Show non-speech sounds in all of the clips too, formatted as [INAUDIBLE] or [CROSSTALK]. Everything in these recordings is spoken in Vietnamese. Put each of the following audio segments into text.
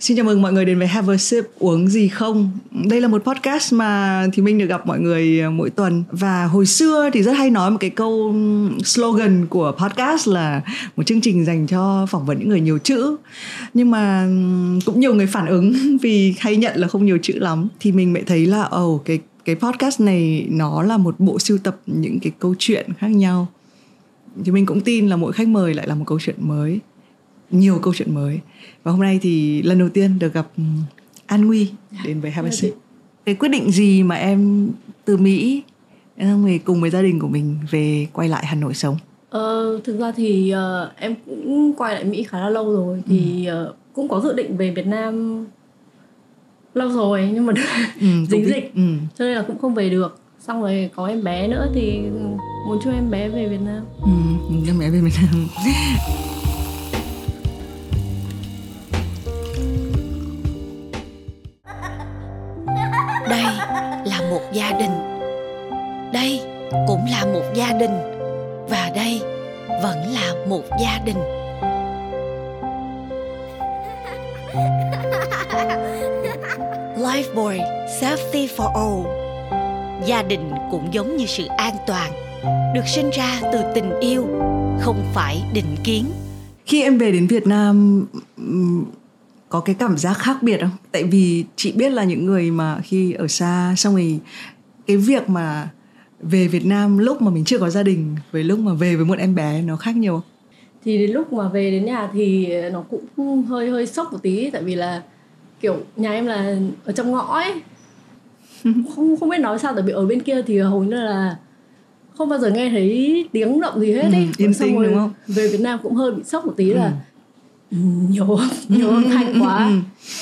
Xin chào mừng mọi người đến với Have a Sip uống gì không. Đây là một podcast mà thì mình được gặp mọi người ờ, mỗi tuần và hồi xưa thì rất hay nói một cái câu slogan của podcast là một chương trình dành cho phỏng vấn những người nhiều chữ. Nhưng mà cũng nhiều người phản ứng [LAUGHS] vì hay nhận là không nhiều chữ lắm thì mình mới thấy là ồ oh, cái cái podcast này nó là một bộ sưu tập những cái câu chuyện khác nhau. Thì mình cũng tin là mỗi khách mời lại là một câu chuyện mới nhiều câu chuyện mới. Và hôm nay thì lần đầu tiên được gặp An Nguy đến với Sip. Cái quyết định gì mà em từ Mỹ về cùng với gia đình của mình về quay lại Hà Nội sống? Ờ, thực ra thì uh, em cũng quay lại Mỹ khá là lâu rồi. Thì uh, cũng có dự định về Việt Nam lâu rồi nhưng mà [LAUGHS] ừ, dính dịch. ừ. cho nên là cũng không về được. Xong rồi có em bé nữa thì muốn cho em bé về Việt Nam. Ừ, em bé về Việt Nam gia đình. Đây cũng là một gia đình và đây vẫn là một gia đình. [LAUGHS] Lifebuoy Safety for All. Gia đình cũng giống như sự an toàn Được sinh ra từ tình yêu Không phải định kiến. Khi em về đến Việt Nam có cái cảm giác khác biệt không? Tại vì chị biết là những người mà khi ở xa xong rồi cái việc mà về Việt Nam lúc mà mình chưa có gia đình với lúc mà về với một em bé nó khác nhiều thì đến lúc mà về đến nhà thì nó cũng hơi hơi sốc một tí tại vì là kiểu nhà em là ở trong ngõ ấy. [LAUGHS] Không không biết nói sao tại vì ở bên kia thì hầu như là không bao giờ nghe thấy tiếng động gì hết ấy. Ừ, yên tĩnh đúng không? về Việt Nam cũng hơi bị sốc một tí là ừ nhiều nhiều âm thanh quá.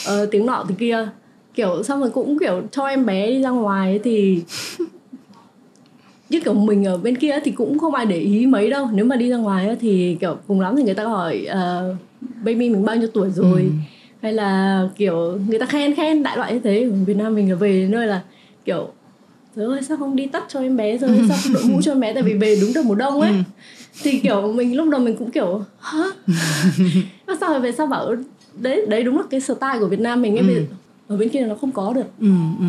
ờ, tiếng nọ tiếng kia. Kiểu xong rồi cũng kiểu cho em bé đi ra ngoài thì [LAUGHS] chứ kiểu mình ở bên kia thì cũng không ai để ý mấy đâu. Nếu mà đi ra ngoài thì kiểu cùng lắm thì người ta hỏi uh, baby mình bao nhiêu tuổi rồi? Ừ. hay là kiểu người ta khen khen đại loại như thế. Ở Việt Nam mình là về nơi là kiểu Trời ơi sao không đi tắt cho em bé rồi? Sao không đội mũ cho em bé? Tại vì về đúng được mùa đông ấy. Ừ. thì kiểu mình lúc đầu mình cũng kiểu hả [LAUGHS] sao rồi về sao bảo đấy đấy đúng là cái style của Việt Nam mình ấy ừ. ở bên kia nó không có được. Ừ, ừ.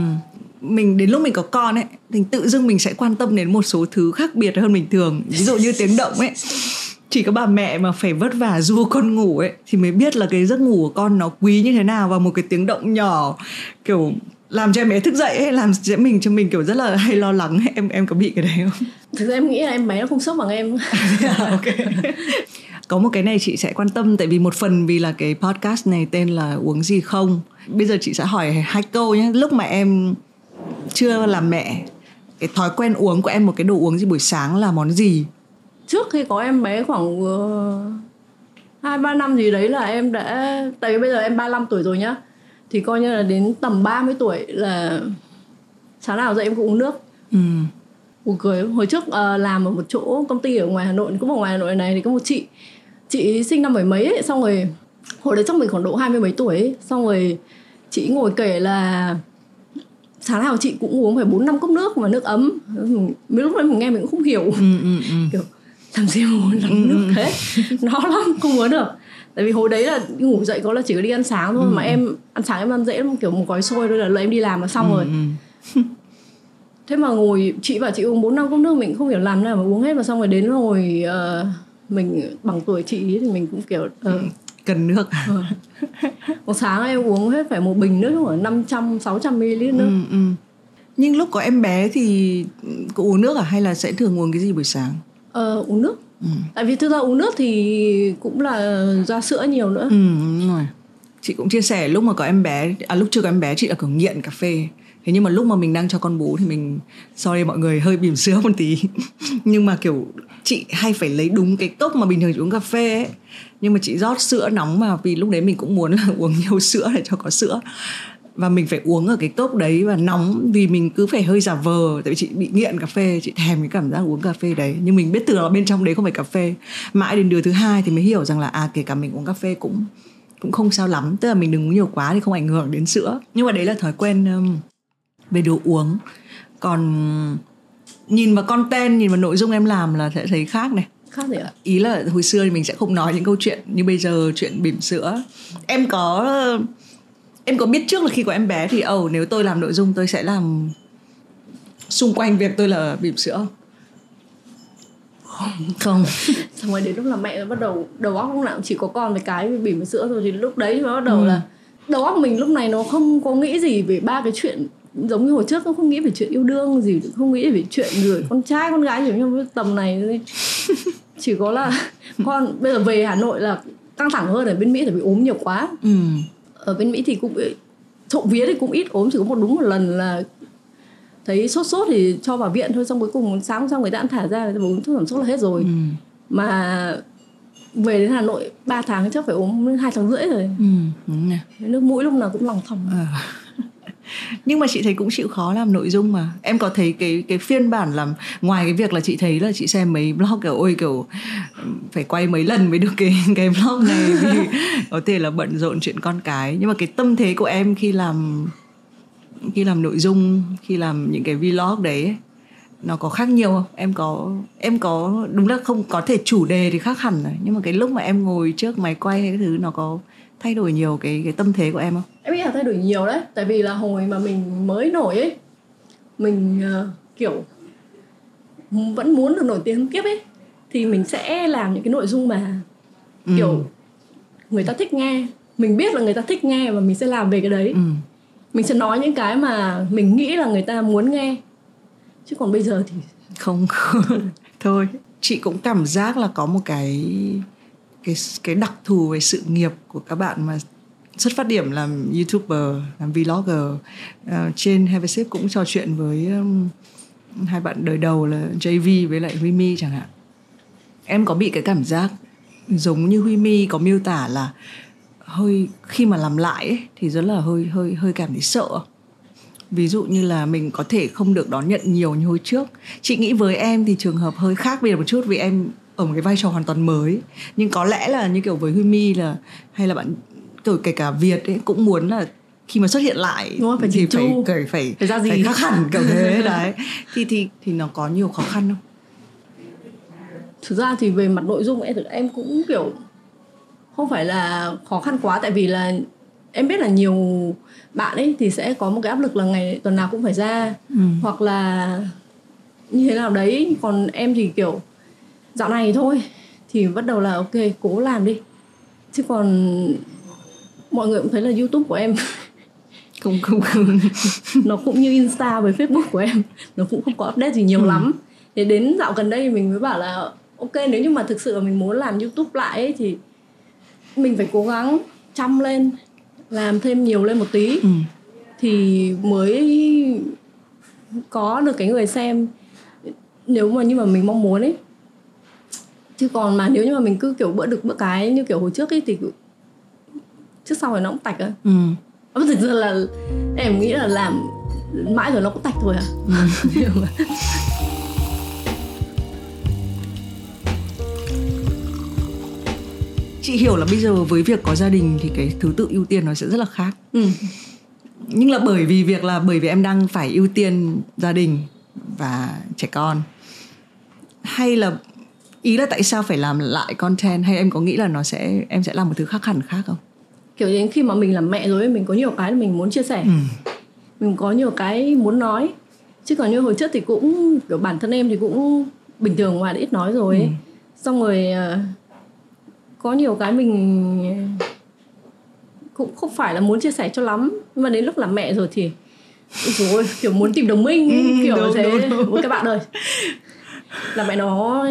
mình đến lúc mình có con ấy thì tự dưng mình sẽ quan tâm đến một số thứ khác biệt hơn bình thường. Ví dụ như tiếng động ấy chỉ có bà mẹ mà phải vất vả du con ngủ ấy thì mới biết là cái giấc ngủ của con nó quý như thế nào và một cái tiếng động nhỏ kiểu làm cho em bé thức dậy ấy làm cho mình cho mình kiểu rất là hay lo lắng em em có bị cái đấy không? Thực ra em nghĩ là em bé nó không sốc bằng em. [LAUGHS] Ok [LAUGHS] có một cái này chị sẽ quan tâm tại vì một phần vì là cái podcast này tên là uống gì không. Bây giờ chị sẽ hỏi hai câu nhé. Lúc mà em chưa làm mẹ cái thói quen uống của em một cái đồ uống gì buổi sáng là món gì? Trước khi có em bé khoảng ờ, hai ba năm gì đấy là em đã tại vì bây giờ em 35 tuổi rồi nhá thì coi như là đến tầm 30 tuổi là sáng nào dậy em cũng uống nước. Ừ. Buồn cười. Hồi trước uh, làm ở một chỗ công ty ở ngoài Hà Nội cũng ở ngoài Hà Nội này thì có một chị chị sinh năm bảy mấy ấy, xong rồi hồi đấy chắc mình khoảng độ hai mươi mấy tuổi ấy, xong rồi chị ngồi kể là sáng nào chị cũng uống phải bốn năm cốc nước mà nước ấm. Mấy lúc đấy mình nghe mình cũng không hiểu. Ừ, ừ, ừ. [LAUGHS] kiểu làm gì mà uống lắm nước thế? Nó lắm không uống được. Tại vì hồi đấy là ngủ dậy có là chỉ có đi ăn sáng thôi ừ. mà em ăn sáng em ăn dễ lắm kiểu một gói xôi thôi là lấy em đi làm là xong rồi. ừ. thế mà ngồi chị bảo chị uống bốn năm cốc nước mình không hiểu làm nào mà uống hết. Mà xong rồi đến rồi uh, mình bằng tuổi chị thì mình cũng kiểu uh, cần nước. Ừ. một sáng em uống hết phải một bình nước khoảng năm trăm sáu trăm ml nước. Ừ, ừ. nhưng lúc có em bé thì có uống nước à? Hay là sẽ thường uống cái gì buổi sáng? Ờ, uống nước. Ừ. tại vì thực ra uống nước thì cũng là ra sữa nhiều nữa. Ừ đúng rồi. Chị cũng chia sẻ lúc mà có em bé à lúc chưa có em bé chị là kiểu nghiện cà phê thế nhưng mà lúc mà mình đang cho con bú thì mình sorry mọi người hơi bỉm sữa một tí. [LAUGHS] Nhưng mà kiểu chị hay phải lấy đúng cái cốc mà bình thường chị uống cà phê ấy. Nhưng mà chị rót sữa nóng mà vì lúc đấy mình cũng muốn là [LAUGHS] uống nhiều sữa để cho có sữa. Và mình phải uống ở cái cốc đấy và nóng vì mình cứ phải hơi giả vờ. Tại vì chị bị nghiện cà phê chị thèm cái cảm giác uống cà phê đấy. Nhưng mình biết từ là bên trong đấy không phải cà phê. Mãi đến đứa thứ hai thì mới hiểu rằng là à kể cả mình uống cà phê cũng cũng không sao lắm. Tức là mình đừng uống nhiều quá thì không ảnh hưởng đến sữa. Nhưng mà đấy là thói quen um, về đồ uống. Còn nhìn vào content nhìn vào nội dung em làm là sẽ thấy khác này. Khác gì ạ? Ý là hồi xưa thì mình sẽ không nói những câu chuyện như bây giờ chuyện bỉm sữa. Em có em có biết trước là khi có em bé thì ồ oh, nếu tôi làm nội dung tôi sẽ làm xung quanh việc tôi là bỉm sữa không? [LAUGHS] Xong rồi đến lúc là mẹ bắt đầu đầu óc lúc nào chỉ có con với cái bỉm sữa rồi thì lúc đấy mới bắt đầu ừ. là đầu óc mình lúc này nó không có nghĩ gì về ba cái chuyện giống như hồi trước nó không nghĩ về chuyện yêu đương gì không nghĩ về chuyện người [LAUGHS] con trai con gái gì như tầm này [LAUGHS] chỉ có là con bây giờ về hà nội là căng thẳng hơn ở bên mỹ thì bị ốm nhiều quá ừ. ở bên mỹ thì cũng trộm vía thì cũng ít ốm chỉ có một đúng một lần là thấy sốt sốt thì cho vào viện thôi xong cuối cùng sáng xong người ta ăn thả ra uống thuốc giảm sốt là hết rồi ừ. mà về đến Hà Nội 3 tháng chắc phải uống hai tháng rưỡi rồi ừ, đúng nè. nước mũi lúc nào cũng lòng thòng à. Nhưng mà chị thấy cũng chịu khó làm nội dung mà. Em có thấy cái cái phiên bản làm ngoài cái việc là chị thấy là chị xem mấy blog kiểu ôi kiểu phải quay mấy lần mới được cái cái blog này vì [LAUGHS] có thể là bận rộn chuyện con cái. Nhưng mà cái tâm thế của em khi làm khi làm nội dung khi làm những cái vlog đấy nó có khác nhiều không? Em có em có đúng là không có thể chủ đề thì khác hẳn rồi nhưng mà cái lúc mà em ngồi trước máy quay hay cái thứ nó có thay đổi nhiều cái cái tâm thế của em không em nghĩ là thay đổi nhiều đấy tại vì là hồi mà mình mới nổi ấy mình uh, kiểu vẫn muốn được nổi tiếng kiếp ấy thì mình sẽ làm những cái nội dung mà ừ. kiểu người ta thích nghe mình biết là người ta thích nghe và mình sẽ làm về cái đấy ừ. mình sẽ nói những cái mà mình nghĩ là người ta muốn nghe chứ còn bây giờ thì không [LAUGHS] thôi chị cũng cảm giác là có một cái cái cái đặc thù về sự nghiệp của các bạn mà xuất phát điểm làm youtuber làm vlogger. Uh, trên Have cũng trò chuyện với um, hai bạn đời đầu là JV với lại Huy Mi chẳng hạn. Em có bị cái cảm giác giống như Huy Mi có miêu tả là hơi khi mà làm lại ấy, thì rất là hơi hơi hơi cảm thấy sợ. Ví dụ như là mình có thể không được đón nhận nhiều như hồi trước. Chị nghĩ với em thì trường hợp hơi khác biệt một chút vì em ở một cái vai trò hoàn toàn mới. Nhưng có lẽ là như kiểu với Huy Mi là hay là bạn kiểu kể cả Việt ấy cũng muốn là khi mà xuất hiện lại Đúng rồi, phải thì phải, phải phải phải ra gì? phải khác hẳn kiểu thế [LAUGHS] đấy. Thì thì thì nó có nhiều khó khăn không? Thực ra thì về mặt nội dung em em cũng kiểu không phải là khó khăn quá. Tại vì là em biết là nhiều bạn ấy thì sẽ có một cái áp lực là ngày tuần nào cũng phải ra. Ừ. hoặc là như thế nào đấy. Còn em thì kiểu dạo này thôi thì bắt đầu là ok cố làm đi. Chứ còn mọi người cũng thấy là youtube của em [LAUGHS] không không không. [LAUGHS] Nó cũng như insta với facebook của em. Nó cũng không có update gì nhiều ừ. lắm. Thế đến dạo gần đây mình mới bảo là ok nếu như mà thực sự là mình muốn làm youtube lại ấy, thì mình phải cố gắng chăm lên làm thêm nhiều lên một tí. Ừ. thì mới có được cái người xem. Nếu mà như mà mình mong muốn ấy chứ còn mà nếu như mà mình cứ kiểu bữa được bữa cái như kiểu hồi trước ấy thì trước sau rồi nó cũng tạch á ừ. thực sự là em nghĩ là làm mãi rồi nó cũng tạch thôi à ừ. [LAUGHS] chị hiểu là bây giờ với việc có gia đình thì cái thứ tự ưu tiên nó sẽ rất là khác ừ. nhưng là bởi vì việc là bởi vì em đang phải ưu tiên gia đình và trẻ con hay là ý là tại sao phải làm lại content hay em có nghĩ là nó sẽ em sẽ làm một thứ khác hẳn khác không? Kiểu đến khi mà mình làm mẹ rồi mình có nhiều cái mình muốn chia sẻ. Ừ. mình có nhiều cái muốn nói. Chứ còn như hồi trước thì cũng kiểu bản thân em thì cũng bình thường ngoài ít nói rồi ừ. xong rồi ờ, có nhiều cái mình cũng không phải là muốn chia sẻ cho lắm. Nhưng mà đến lúc làm mẹ rồi thì rồi kiểu muốn tìm đồng minh ừ, kiểu đúng, thế. đúng, đúng. các bạn ơi. Là mẹ nó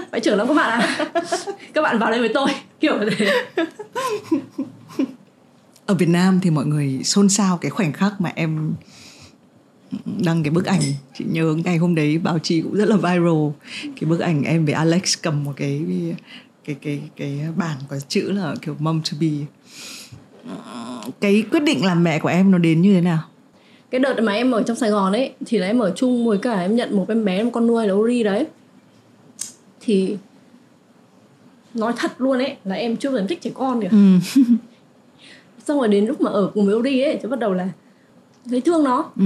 [LAUGHS] phải trưởng lắm các bạn ạ à. [LAUGHS] các bạn vào đây với tôi kiểu thế. Ở Việt Nam thì mọi người xôn xao cái khoảnh khắc mà em đăng cái bức ảnh. Chị nhớ ngày hôm đấy báo chí cũng rất là viral. Cái bức ảnh em với Alex cầm một cái cái cái cái bảng có chữ là kiểu mom to be cái quyết định làm mẹ của em nó đến như thế nào? Cái đợt mà em ở trong Sài Gòn ấy thì là em ở chung với cả em nhận một em bé một con nuôi là Ori đấy thì nói thật luôn ấy là em chưa dần thích trẻ con kìa. Ừ. [LAUGHS] xong rồi đến lúc mà ở cùng với Ori ấy thì bắt đầu là thấy thương nó. Ừ.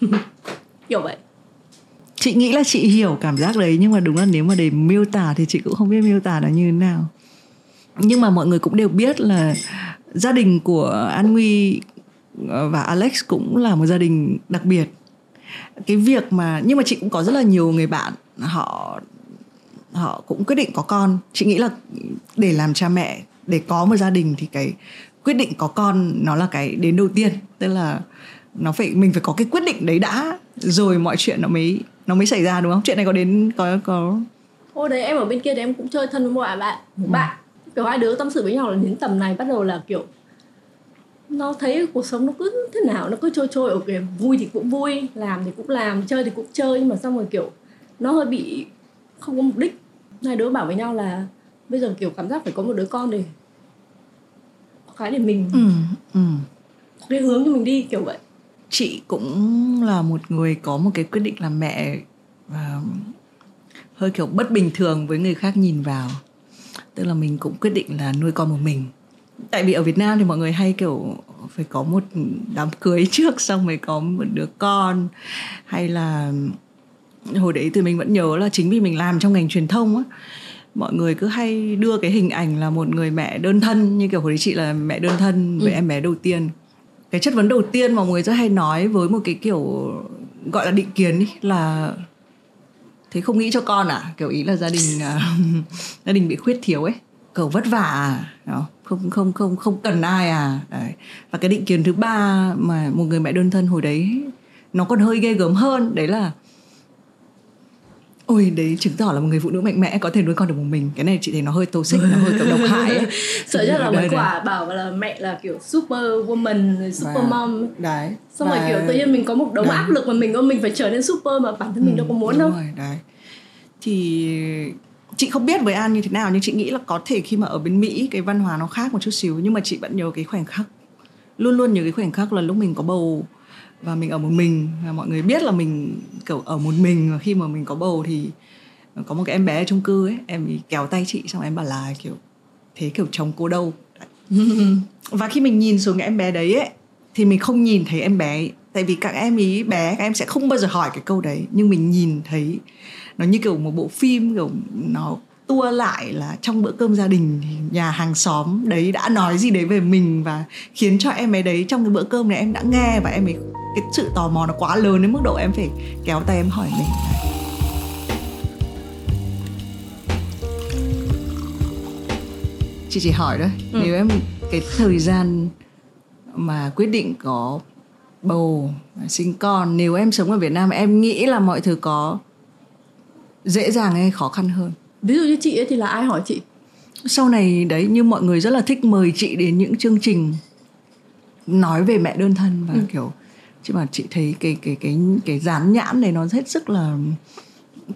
[LAUGHS] kiểu vậy. Chị nghĩ là chị hiểu cảm giác đấy nhưng mà đúng là nếu mà để miêu tả thì chị cũng không biết miêu tả là như thế nào. Nhưng mà mọi người cũng đều biết là gia đình của An Nguy ờ, và Alex cũng là một gia đình đặc biệt cái việc mà nhưng mà chị cũng có rất là nhiều người bạn họ họ cũng quyết định có con. Chị nghĩ là để làm cha mẹ để có một gia đình thì cái quyết định có con nó là cái đến đầu tiên. Tức là nó phải mình phải có cái quyết định đấy đã rồi mọi chuyện nó mới nó mới xảy ra đúng không? Chuyện này có đến có có Hôm đấy em ở bên kia thì em cũng chơi thân với một bạn. Bạn một Ừ. bạn kiểu hai đứa tâm sự với nhau là đến tầm này bắt đầu là kiểu nó thấy cuộc sống nó cứ thế nào nó cứ trôi trôi ok vui thì cũng vui làm thì cũng làm chơi thì cũng chơi nhưng mà xong rồi kiểu nó hơi bị không có mục đích. Hai đứa bảo với nhau là bây giờ kiểu cảm giác phải có một đứa con để có cái để mình ừ, ừ. cái hướng cho mình đi kiểu vậy. Chị cũng là một người có một cái quyết định làm mẹ và hơi kiểu bất bình thường với người khác nhìn vào. Tức là mình cũng quyết định là nuôi con một mình tại vì ở Việt Nam thì mọi người hay kiểu phải có một đám cưới trước xong mới có một đứa con hay là hồi đấy thì mình vẫn nhớ là chính vì mình làm trong ngành truyền thông á mọi người cứ hay đưa cái hình ảnh là một người mẹ đơn thân như kiểu hồi đấy chị là mẹ đơn thân với Ừ. em bé đầu tiên cái chất vấn đầu tiên mà mọi người rất hay nói với một cái kiểu gọi là định kiến ý, là thế không nghĩ cho con à kiểu ý là gia đình à, [LAUGHS] gia đình bị khuyết thiếu ấy kiểu vất vả à đó. Không không không không cần ai à. Đấy. và cái định kiến thứ ba mà một người mẹ đơn thân hồi đấy nó còn hơi ghê gớm hơn đấy là ôi đấy chứng tỏ là một người phụ nữ mạnh mẽ có thể nuôi con được một mình. Cái này chị thấy nó hơi toxic nó hơi kiểu độc hại ấy. [LAUGHS] Sợ nhất là mấy quả bảo là mẹ là kiểu super woman rồi super Và- mom đấy xong rồi Và- kiểu tự nhiên mình có một đống Đấy. áp lực mà mình mình phải trở nên super mà bản thân mình đâu có muốn Ừ, đâu. rồi, đấy. Thì chị không biết với An như thế nào, nhưng chị nghĩ là có thể khi mà ở bên Mỹ, cái văn hóa nó khác một chút xíu. Nhưng mà chị vẫn nhớ cái khoảnh khắc. Luôn luôn nhớ cái khoảnh khắc là lúc mình có bầu và mình ở một mình. Và mọi người biết là mình, kiểu, ở một mình. Và khi mà mình có bầu thì có một cái em bé ở chung cư ấy, em ý kéo tay chị, xong em bảo là, kiểu, thế kiểu chồng cô đâu? [LAUGHS] Và khi mình nhìn xuống cái em bé đấy ấy, thì mình không nhìn thấy em bé. Ấy. tại vì các em ý bé, các em sẽ không bao giờ hỏi cái câu đấy, nhưng mình nhìn thấy nó như kiểu một bộ phim kiểu nó tua lại là trong bữa cơm gia đình nhà hàng xóm đấy đã nói gì đấy về mình và khiến cho em ấy đấy trong cái bữa cơm này em đã nghe và em ấy cái sự tò mò nó quá lớn đến mức độ em phải kéo tay em hỏi mình chị chỉ hỏi thôi Ừ. nếu em cái thời gian mà quyết định có bầu sinh con nếu em sống ở Việt Nam em nghĩ là mọi thứ có dễ dàng hay khó khăn hơn ví dụ như chị ấy thì là ai hỏi chị sau này đấy như mọi người rất là thích mời chị đến những chương trình nói về mẹ đơn thân và Ừ. kiểu chị bảo chị thấy cái cái cái cái dán nhãn này nó hết sức là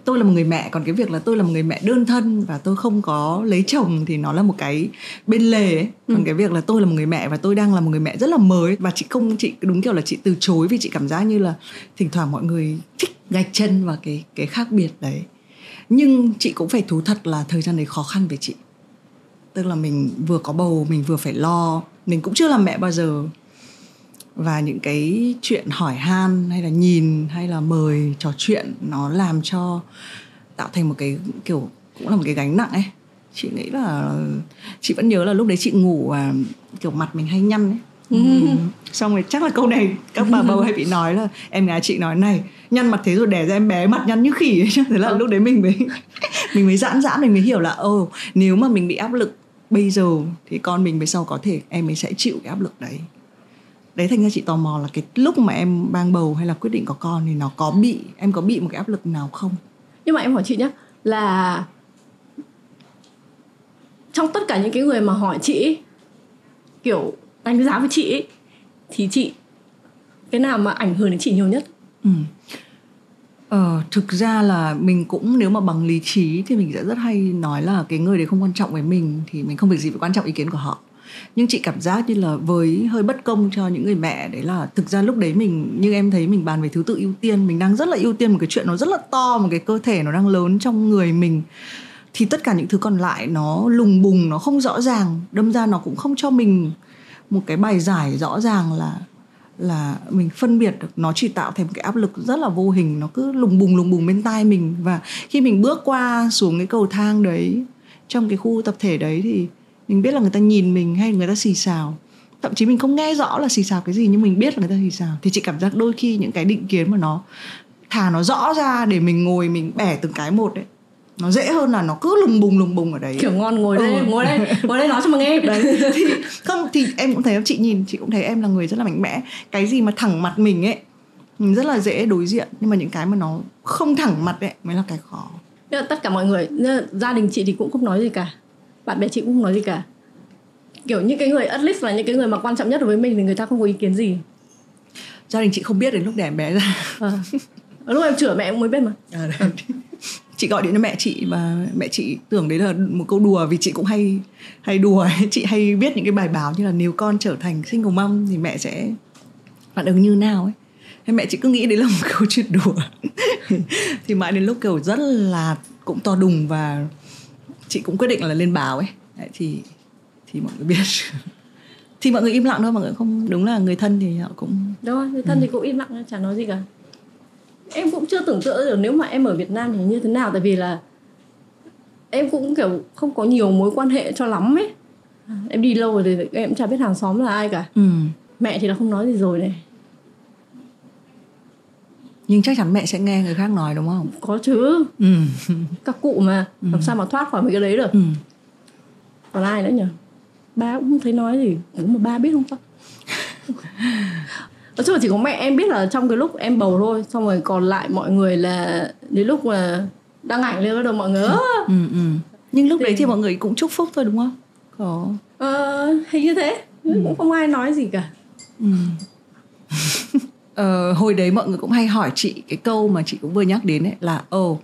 tôi là một người mẹ còn cái việc là tôi là một người mẹ đơn thân và tôi không có lấy chồng thì nó là một cái bên lề ấy còn Ừ. cái việc là tôi là một người mẹ và tôi đang là một người mẹ rất là mới và chị không chị đúng kiểu là chị từ chối vì chị cảm giác như là thỉnh thoảng mọi người thích gạch chân vào cái cái khác biệt đấy nhưng chị cũng phải thú thật là thời gian đấy khó khăn với chị. Tức là mình vừa có bầu, mình vừa phải lo. Mình cũng chưa làm mẹ bao giờ. Và những cái chuyện hỏi han hay là nhìn hay là mời trò chuyện nó làm cho tạo thành một cái, kiểu, cũng là một cái gánh nặng ấy. Chị nghĩ là, chị vẫn nhớ là lúc đấy chị ngủ và, kiểu, mặt mình hay nhăn ấy. Ừ. xong rồi chắc là câu này các bà bầu hay bị nói là, em gái chị nói này, nhăn mặt thế rồi đẻ ra em bé, mặt nhăn như khỉ ấy. thế là ừ. lúc đấy mình mới [LAUGHS] mình mới giãn giãn, mình mới hiểu là, ồ, nếu mà mình bị áp lực bây giờ thì con mình về sau có thể em ấy sẽ chịu cái áp lực đấy đấy, thành ra chị tò mò là cái lúc mà em mang bầu hay là quyết định có con thì nó có bị, em có bị một cái áp lực nào không nhưng mà em hỏi chị nhé là trong tất cả những cái người mà hỏi chị kiểu đánh giá với chị ấy, thì chị cái nào mà ảnh hưởng đến chị nhiều nhất ừ. ờ, thực ra là mình cũng nếu mà bằng lý trí thì mình sẽ rất hay nói là cái người đấy không quan trọng với mình thì mình không việc gì phải quan trọng ý kiến của họ nhưng chị cảm giác như là với hơi bất công cho những người mẹ đấy là thực ra lúc đấy mình như em thấy mình bàn về thứ tự ưu tiên mình đang rất là ưu tiên một cái chuyện nó rất là to một cái cơ thể nó đang lớn trong người mình thì tất cả những thứ còn lại nó lùng bùng nó không rõ ràng đâm ra nó cũng không cho mình một cái bài giải rõ ràng là là mình phân biệt được, nó chỉ tạo thành một cái áp lực rất là vô hình, nó cứ lùng bùng lùng bùng bên tai mình. Và khi mình bước qua xuống cái cầu thang đấy, trong cái khu tập thể đấy thì mình biết là người ta nhìn mình hay người ta xì xào. Thậm chí mình không nghe rõ là xì xào cái gì, nhưng mình biết là người ta xì xào. Thì chị cảm giác đôi khi những cái định kiến mà nó thà nó rõ ra để mình ngồi, mình bẻ từng cái một đấy nó dễ hơn là nó cứ lùng bùng lùng bùng ở đấy. Kiểu ngon ngồi đây Ừ. ngồi đây ngồi đây nói cho mà nghe. Đấy thì không thì em cũng thấy chị nhìn chị cũng thấy em là người rất là mạnh mẽ. Cái gì mà thẳng mặt mình ấy mình rất là dễ đối diện. Nhưng mà những cái mà nó không thẳng mặt ấy mới là cái khó. Tất cả mọi người gia đình chị thì cũng không nói gì cả. Bạn bè chị cũng không nói gì cả. Kiểu những cái người at least là những cái người mà quan trọng nhất đối với mình thì người ta không có ý kiến gì. Gia đình chị không biết đến lúc đẻ em bé ra. À. lúc em chữa mẹ cũng mới biết mà. À, đấy. [LAUGHS] chị gọi điện cho mẹ chị và mẹ chị tưởng đấy là một câu đùa vì chị cũng hay hay đùa. Ấy. [LAUGHS] chị hay viết những cái bài báo như là nếu con trở thành single mom thì mẹ sẽ phản ứng như nào ấy? Thế mẹ chị cứ nghĩ đấy là một [LAUGHS] câu chuyện đùa. [LAUGHS] Thì mãi đến lúc kiểu rất là cũng to đùng và chị cũng quyết định là lên báo ấy. Đấy, thì thì mọi người biết. Thì mọi người im lặng thôi mọi người không đúng là người thân thì họ cũng đúng rồi người thân thì cũng im lặng chả nói gì cả em cũng chưa tưởng tượng được nếu mà em ở Việt Nam thì như thế nào tại vì là em cũng kiểu không có nhiều mối quan hệ cho lắm ấy. Em đi lâu rồi thì em cũng chả biết hàng xóm là ai cả. Ừ. mẹ thì là không nói gì rồi này. Nhưng chắc chắn mẹ sẽ nghe người khác nói đúng không? Có chứ. Ừ. các cụ mà làm sao mà thoát khỏi mấy cái đấy được. Ừ. còn ai nữa nhỉ? Ba cũng không thấy nói gì. Đúng mà ba biết không? ta [LAUGHS] nói chung là chỉ có mẹ em biết là trong cái lúc em bầu thôi xong rồi còn lại mọi người là đến lúc mà đăng ảnh lên bắt đầu mọi người "Ơ, ừ, ừ. nhưng lúc đấy Thì- thì mọi người cũng chúc phúc thôi đúng không? Có. Ờ, hình như thế. Cũng không ai nói gì cả. Ừ. [LAUGHS] ờ, hồi đấy mọi người cũng hay hỏi chị cái câu mà chị cũng vừa nhắc đến ấy là ồ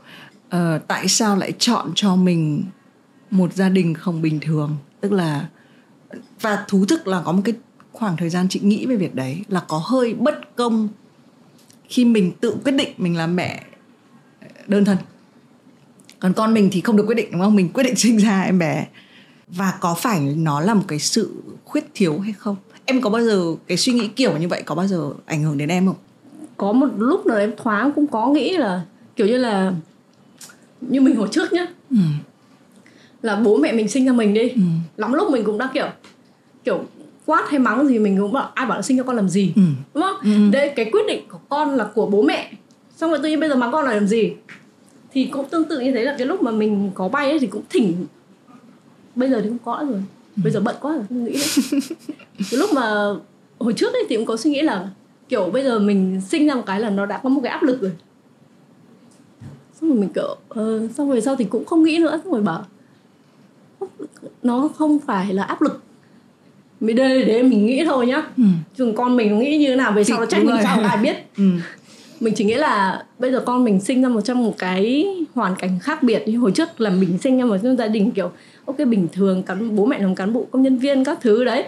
ờ, tại sao lại chọn cho mình một gia đình không bình thường? Tức là và thú thực là có một cái khoảng thời gian chị nghĩ về việc đấy là có hơi bất công khi mình tự quyết định mình là mẹ đơn thân. Còn con mình thì không được quyết định đúng không? Mình quyết định sinh ra em bé. Và có phải nó là một cái sự khuyết thiếu hay không? Em có bao giờ cái suy nghĩ kiểu như vậy có bao giờ ảnh hưởng đến em không? Có một lúc nào em thoáng cũng có nghĩ là kiểu như là như mình hồi trước nhá. Ừ. là bố mẹ mình sinh ra mình đi. Ừ. lắm lúc mình cũng đã kiểu kiểu quát hay mắng gì mình cũng bảo ai bảo là sinh cho con làm gì? Ừ. đúng không? Ừ. đây cái quyết định của con là của bố mẹ. Xong rồi tự nhiên bây giờ mắng con là làm gì? Thì cũng tương tự như thế là cái lúc mà mình có bay ấy thì cũng thỉnh. Bây giờ thì không có rồi. Bây giờ bận quá rồi không nghĩ nữa cái lúc mà hồi trước ấy thì cũng có suy nghĩ là kiểu bây giờ mình sinh ra một cái là nó đã có một cái áp lực rồi. Xong rồi mình kiểu ờ, xong rồi sau thì cũng không nghĩ nữa xong rồi bảo nó không phải là áp lực mình đây để mình nghĩ thôi nhá. Ừ. chừng con mình nghĩ như thế nào về sau nó trách mình sao ai biết. [LAUGHS] Ừ. mình chỉ nghĩ là bây giờ con mình sinh ra một trong một cái hoàn cảnh khác biệt như hồi trước là mình sinh ra một trong gia đình kiểu ok bình thường cán bố mẹ làm cán bộ công nhân viên các thứ đấy.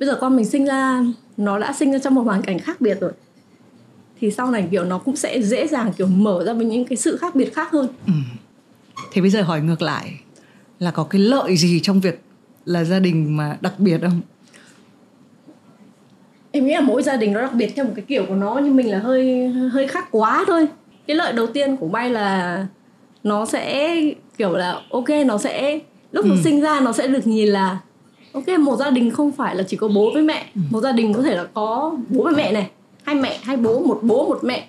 Bây giờ con mình sinh ra nó đã sinh ra trong một hoàn cảnh khác biệt rồi. Thì sau này kiểu nó cũng sẽ dễ dàng kiểu mở ra với những cái sự khác biệt khác hơn. Thế bây giờ hỏi ngược lại là có cái lợi gì trong việc là gia đình mà đặc biệt không em nghĩ là mỗi gia đình nó đặc biệt theo một cái kiểu của nó nhưng mình là hơi hơi khác quá thôi cái lợi đầu tiên của bay là nó sẽ kiểu là ok nó sẽ lúc nó Ừ. sinh ra nó sẽ được nhìn là ok một gia đình không phải là chỉ có bố với mẹ Ừ. một gia đình có thể là có bố và mẹ này hai mẹ hai bố một bố một mẹ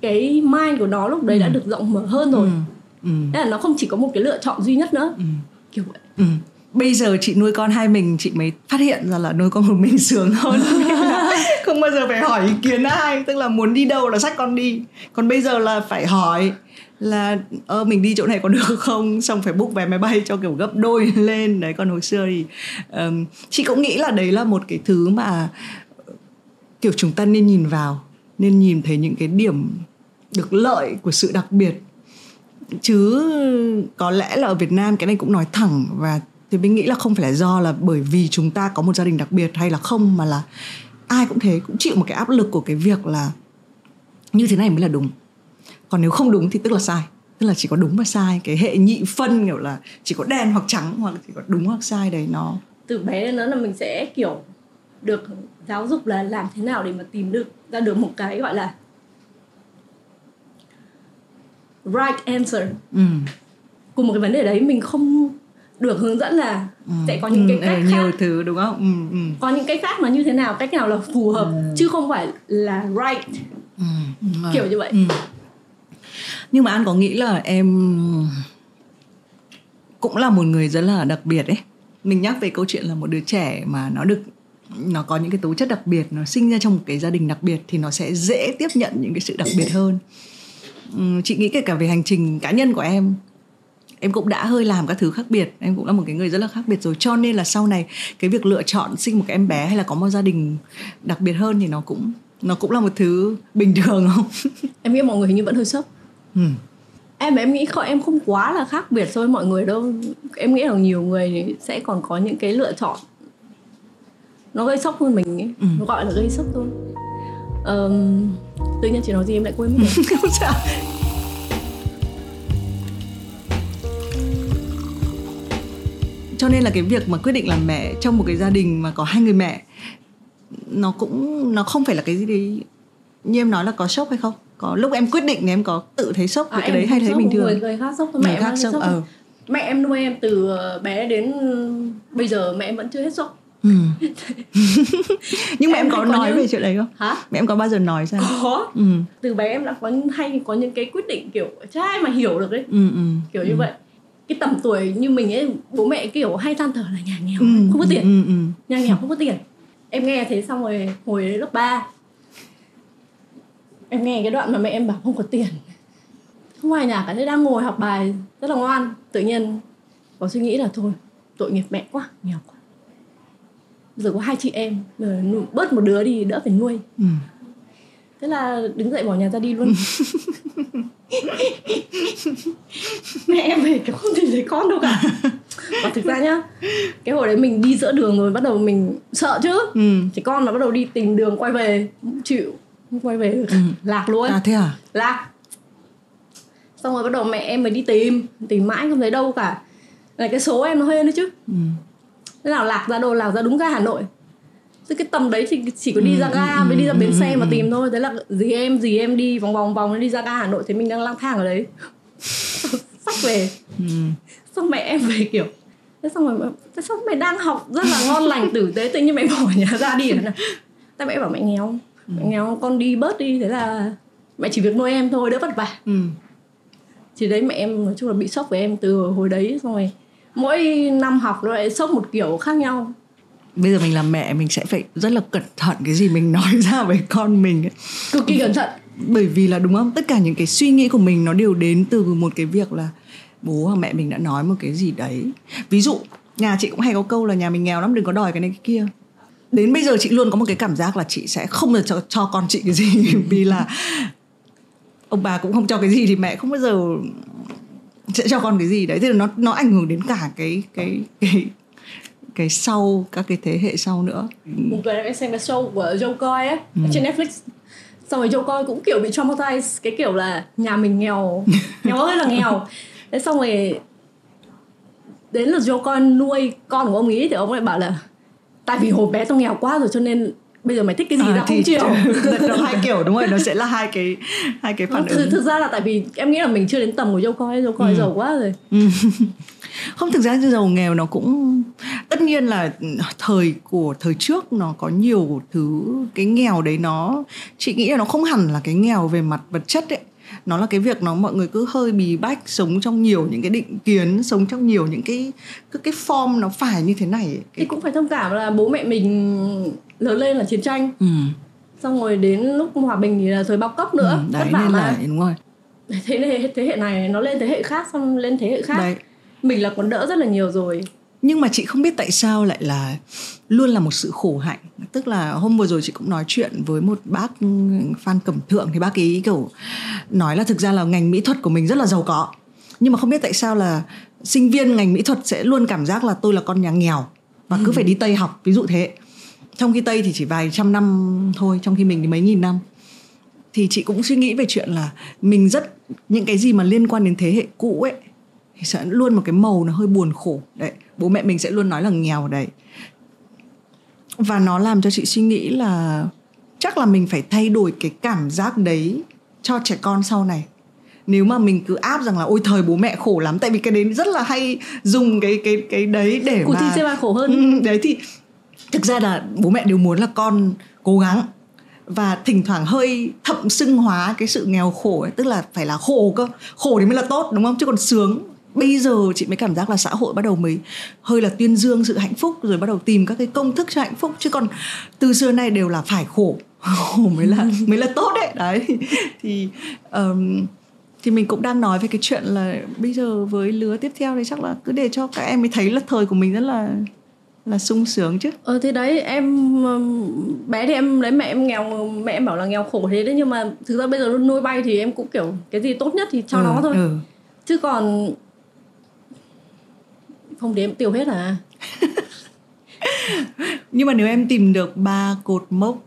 cái mind của nó lúc đấy đã được rộng mở hơn rồi ừ. Ừ. Thế là nó không chỉ có một cái lựa chọn duy nhất nữa Ừ. kiểu vậy Ừ. Bây giờ chị nuôi con hai mình chị mới phát hiện ra là nuôi con một mình sướng hơn. [LAUGHS] Không bao giờ phải hỏi ý kiến ai tức là muốn đi đâu là xách con đi. Còn bây giờ là phải hỏi là ơ mình đi chỗ này có được không? Xong phải book vé máy bay cho kiểu gấp đôi [LAUGHS] lên. Đấy còn hồi xưa thì ừm, chị cũng nghĩ là đấy là một cái thứ mà kiểu chúng ta nên nhìn vào nên nhìn thấy những cái điểm được lợi của sự đặc biệt. Chứ có lẽ là ở Việt Nam cái này cũng nói thẳng và thì mình nghĩ là không phải là do là bởi vì chúng ta có một gia đình đặc biệt hay là không mà là ai cũng thế cũng chịu một cái áp lực của cái việc là như thế này mới là đúng. Còn nếu không đúng thì tức là sai. Tức là chỉ có đúng và sai cái hệ nhị phân kiểu là chỉ có đen hoặc trắng hoặc chỉ có đúng hoặc sai đấy nó từ bé đến lớn là mình sẽ kiểu được giáo dục là làm thế nào để mà tìm được ra được một cái gọi là right answer ừ. cùng một cái vấn đề đấy. Mình không được hướng dẫn là sẽ có những cái ừ, cách nhiều khác. thứ đúng không? Ừ, ừ. có những cái khác nó như thế nào cách nào là phù hợp chứ không phải là right. Ừ, kiểu như vậy. Ừ. nhưng mà an có nghĩ là em cũng là một người rất là đặc biệt ấy. Mình nhắc về câu chuyện là một đứa trẻ mà nó được nó có những cái tố chất đặc biệt nó sinh ra trong một cái gia đình đặc biệt thì nó sẽ dễ tiếp nhận những cái sự đặc biệt hơn. Ừm, chị nghĩ kể cả về hành trình cá nhân của em em cũng đã hơi làm các thứ khác biệt. Em cũng là một cái người rất là khác biệt rồi. Cho nên là sau này cái việc lựa chọn sinh một cái em bé hay là có một gia đình đặc biệt hơn thì nó cũng nó cũng là một thứ bình thường không? [LAUGHS] Em nghĩ mọi người hình như vẫn hơi sốc. Ừ. em em nghĩ em không quá là khác biệt so với mọi người đâu. Em nghĩ là nhiều người sẽ còn có những cái lựa chọn. Nó gây sốc hơn mình ấy. Ừ. nó gọi là gây sốc thôi. Ờm, tự nhiên chị nói gì em lại quên mất [LAUGHS] không sao cho nên là cái việc mà quyết định làm mẹ trong một cái gia đình mà có hai người mẹ nó cũng nó không phải là cái gì đấy. Như em nói là có sốc hay không? Có lúc em quyết định thì em có tự thấy sốc với À, cái đấy hay thấy bình thường. người, người khác sốc thôi Người mẹ em khác sốc, sốc? ờ. mẹ em nuôi em từ ờ, bé đến bây giờ mẹ em vẫn chưa hết sốc. Ừ. [LAUGHS] nhưng mà em, Em có nói những- về chuyện đấy không? Hả? Mẹ em có bao giờ nói ra có. Ừ. Từ bé em đã có hay có những cái quyết định kiểu trai mà hiểu được đấy. Ừ ừ. Kiểu như vậy cái tầm tuổi như mình ấy bố mẹ kiểu hay than thở là nhà nghèo ừ, không có tiền. ừ, ừ. nhà nghèo không có tiền. Em nghe thế xong rồi hồi lớp 3 em nghe cái đoạn mà mẹ em bảo không có tiền. Không ai nhà cả thế đang ngồi học bài rất là ngoan tự nhiên có suy nghĩ là thôi tội nghiệp mẹ quá nghèo quá. Giờ có hai chị em giờ bớt một đứa đi đỡ phải nuôi. Ừ. thế là đứng dậy bỏ nhà ra đi luôn. [LAUGHS] Mẹ em về kiểu không tìm thấy con đâu cả. Và thực ra nhá cái hồi đấy mình đi giữa đường rồi bắt đầu mình sợ chứ. Ừ. trẻ con mà bắt đầu đi tìm đường quay về. Chịu không quay về được. Lạc luôn. À thế à? Lạc. Xong rồi bắt đầu mẹ em mới đi tìm. Tìm mãi không thấy đâu cả. Là cái số em nó hên đấy chứ. Ừ. thế nào lạc ra đâu? Lạc ra đúng ra hà nội Thế cái tầm đấy thì chỉ có đi ra ga với đi ra bến xe mà tìm thôi. Thế là dì em dì em đi vòng vòng vòng đi ra ga hà nội thì mình đang lang thang ở đấy. [LAUGHS] Sắp về. Ừ. xong mẹ em về kiểu thế xong rồi thế sao mày đang học rất là ngon lành tử tế tự nhiên mày bỏ nhà ra đi. Nào tại mẹ bảo mẹ nghèo mẹ nghèo con đi bớt đi. Thế là mẹ chỉ việc nuôi em thôi đỡ vất vả. Ừ. thì đấy mẹ em nói chung là bị sốc với em từ hồi đấy. Xong rồi mỗi năm học nó lại sốc một kiểu khác nhau bây giờ mình làm mẹ mình sẽ phải rất là cẩn thận cái gì mình nói [LAUGHS] ra với con mình ấy. cực kỳ cẩn thận. Bởi vì là đúng không? Tất cả những cái suy nghĩ của mình nó đều đến từ một cái việc là bố hoặc mẹ mình đã nói một cái gì đấy. Ví dụ nhà chị cũng hay có câu là nhà mình nghèo lắm đừng có đòi cái này cái kia. Đến bây giờ chị luôn có một cái cảm giác là chị sẽ không bao giờ cho, cho con chị cái gì. [LAUGHS] Vì là ông bà cũng không cho cái gì thì mẹ không bao giờ sẽ cho con cái gì đấy. Thì nó nó ảnh hưởng đến cả cái cái cái cái sau các cái thế hệ sau nữa. Một lần em xem cái show của Joe Coy ấy ở trên Netflix. Xong rồi Joe Coy cũng kiểu bị traumatized cái kiểu là nhà mình nghèo [LAUGHS] nghèo ơi là nghèo. Thế xong rồi đến là Joe Coy nuôi con của ông ấy thì ông lại bảo là tại vì hồi bé tao nghèo quá rồi cho nên bây giờ mày thích cái gì À, tao không chịu. [LAUGHS] nó [LAUGHS] hai kiểu đúng rồi nó sẽ là hai cái hai cái phản thực, ứng. thực ra là tại vì em nghĩ là mình chưa đến tầm của Joe Coy Joe Coy giàu quá rồi không thực ra giàu nghèo nó cũng tất nhiên là thời của thời trước nó có nhiều thứ cái nghèo đấy nó chị nghĩ là nó không hẳn là cái nghèo về mặt vật chất ấy. Nó là cái việc nó mọi người cứ hơi bì bách sống trong nhiều những cái định kiến sống trong nhiều những cái cái, cái form nó phải như thế này ấy. thì cũng phải thông cảm là bố mẹ mình lớn lên là chiến tranh. Ừ, xong rồi đến lúc hòa bình thì là thời bao cấp nữa. Ừ, vất đấy vả nên mà. là đúng rồi. [LAUGHS] Thế hệ thế hệ này nó lên thế hệ khác xong lên thế hệ khác. Đấy mình là còn đỡ rất là nhiều rồi. Nhưng mà chị không biết tại sao lại là luôn là một sự khổ hạnh. Tức là hôm vừa rồi chị cũng nói chuyện với một bác Phan Cẩm Thượng thì bác ấy kiểu nói là thực ra là ngành mỹ thuật của mình rất là giàu có. Nhưng mà không biết tại sao là sinh viên ngành mỹ thuật sẽ luôn cảm giác là tôi là con nhà nghèo và cứ phải đi Tây học ví dụ thế. Trong khi Tây thì chỉ vài trăm năm thôi trong khi mình thì mấy nghìn năm. Thì chị cũng suy nghĩ về chuyện là mình rất những cái gì mà liên quan đến thế hệ cũ ấy thì sẽ luôn một cái màu nó hơi buồn khổ. Đấy bố mẹ mình sẽ luôn nói là nghèo đấy. Và nó làm cho chị suy nghĩ là chắc là mình phải thay đổi cái cảm giác đấy cho trẻ con sau này. Nếu mà mình cứ áp rằng là ôi thời bố mẹ khổ lắm tại vì cái đấy rất là hay dùng cái cái cái đấy để cuộc mà thi xe ba khổ hơn. Ừ, đấy thì thực ra là bố mẹ đều muốn là con cố gắng và thỉnh thoảng hơi thậm xưng hóa cái sự nghèo khổ ấy tức là phải là khổ cơ khổ thì mới là tốt đúng không? Chứ còn sướng bây giờ chị mới cảm giác là xã hội bắt đầu mới hơi là tuyên dương sự hạnh phúc rồi bắt đầu tìm các cái công thức cho hạnh phúc. Chứ còn từ xưa nay đều là phải khổ. [LAUGHS] Khổ mới là [LAUGHS] mới là tốt đấy. Đấy thì um, thì mình cũng đang nói về cái chuyện là bây giờ với lứa tiếp theo thì chắc là cứ để cho các em ấy thấy là thời của mình rất là là sung sướng chứ. Ờ thì đấy em bé thì em lấy mẹ em nghèo mẹ em bảo là nghèo khổ thế đấy nhưng mà thực ra bây giờ nuôi bay thì em cũng kiểu cái gì tốt nhất thì cho ừ, nó thôi. ừ. chứ còn không để em tiêu hết à? [LAUGHS] Nhưng mà nếu em tìm được ba cột mốc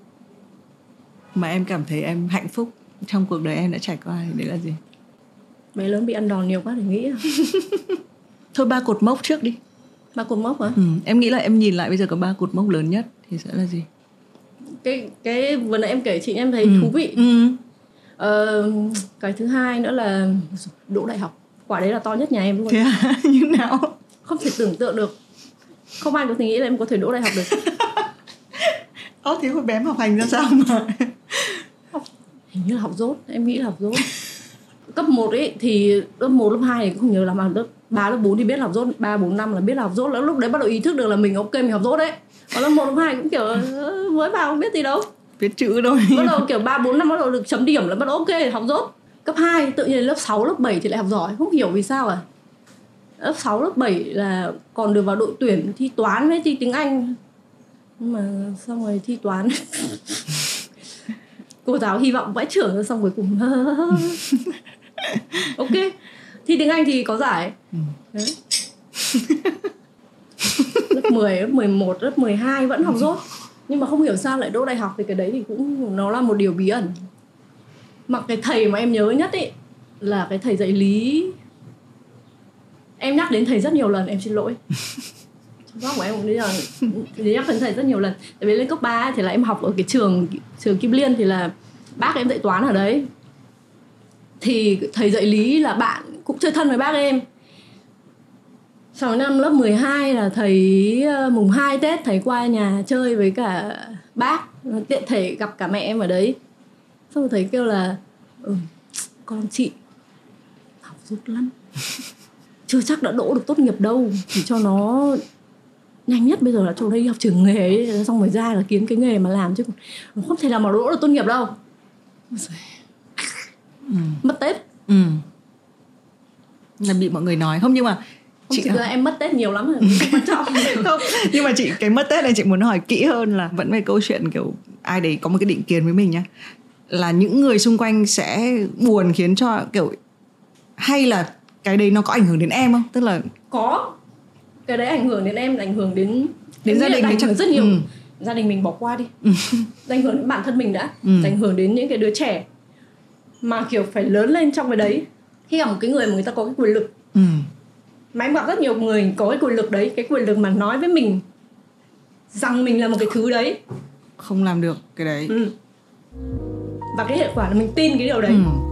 mà em cảm thấy em hạnh phúc trong cuộc đời em đã trải qua thì đấy là gì? Bé lớn bị ăn đòn nhiều quá để nghĩ [LAUGHS] thôi ba cột mốc trước đi. Ba cột mốc hả? Ừ. em nghĩ là em nhìn lại bây giờ có ba cột mốc lớn nhất thì sẽ là gì? Cái cái vừa nãy em kể chị em thấy ừ. thú vị. Ừ. ờ, cái thứ hai nữa là đỗ đại học. Quả đấy là to nhất nhà em luôn. Thế à? [LAUGHS] như nào không thể tưởng tượng được. Không ai có thể nghĩ là em có thể đỗ đại học được. [LAUGHS] Ơ thế hồi bé em học hành ra sao mà? Hình như là học dốt. Em nghĩ là học dốt. Cấp 1 ấy thì lớp 1, lớp 2 thì cũng không nhớ là mà lớp 3, lớp 4 thì biết học dốt. 3, 4, 5 là biết là học dốt. Lúc đấy bắt đầu ý thức được là mình ok mình học dốt đấy. Còn lớp 1, lớp 2 cũng kiểu mới vào không biết gì đâu. Biết chữ thôi. Bắt đầu kiểu 3, 4 năm bắt đầu được chấm điểm là bắt đầu ok học dốt. Cấp 2 tự nhiên lớp 6, lớp 7 thì lại học giỏi. Không hiểu vì sao à lớp 6, lớp 7 là còn được vào đội tuyển thi toán với thi tiếng Anh. Nhưng mà xong rồi thi toán. [LAUGHS] Cô giáo hy vọng vãi trưởng xong cuối cùng. [LAUGHS] Ok. Thi tiếng Anh thì có giải. Đấy. Lớp 10, lớp 11, lớp 12 vẫn học dốt nhưng mà không hiểu sao lại đỗ đại học thì cái đấy thì cũng nó là một điều bí ẩn. Mà cái thầy mà em nhớ nhất ý là cái thầy dạy lý em nhắc đến thầy rất nhiều lần em xin lỗi. Góc [LAUGHS] của vâng, em cũng đi là nhắc đến thầy rất nhiều lần. Tại vì lên cấp 3 thì là em học ở cái trường trường Kim Liên thì là bác em dạy toán ở đấy. Thì thầy dạy lý là bạn cũng chơi thân với bác em. Sau năm lớp 12 là thầy ờ, mùng 2 Tết thầy qua nhà chơi với cả bác tiện thể gặp cả mẹ em ở đấy. Xong rồi thầy kêu là ừ, con chị học rút lắm. [LAUGHS] chưa chắc đã đỗ được tốt nghiệp đâu. Thì cho nó nhanh nhất bây giờ là cho đây học trường nghề ấy, xong rồi ra là kiếm cái nghề mà làm chứ còn không thể nào mà đỗ được tốt nghiệp đâu. Ừ. mất tết. Ừ. là bị mọi người nói. Không nhưng mà không chị thực ra em mất tết nhiều lắm rồi [LAUGHS] không nhưng mà chị cái mất tết này chị muốn hỏi kỹ hơn là vẫn về câu chuyện kiểu ai đấy có một cái định kiến với mình nhá. Là những người xung quanh sẽ buồn khiến cho kiểu hay là cái đấy nó có ảnh hưởng đến em không? Tức là có. Cái đấy ảnh hưởng đến em ảnh hưởng đến Đến gia đình ảnh hưởng rất nhiều. Ừ. gia đình mình bỏ qua đi. Ảnh hưởng đến bản thân mình đã. Ừ. ảnh hưởng đến những cái đứa trẻ mà kiểu phải lớn lên trong cái đấy. Khi gặp một cái người mà người ta có cái quyền lực. Ừ. mà em gặp rất nhiều người có cái quyền lực đấy cái quyền lực mà nói với mình rằng mình là một cái thứ đấy. Không làm được cái đấy. Ừ. và cái hệ quả là mình tin cái điều đấy. Ừ.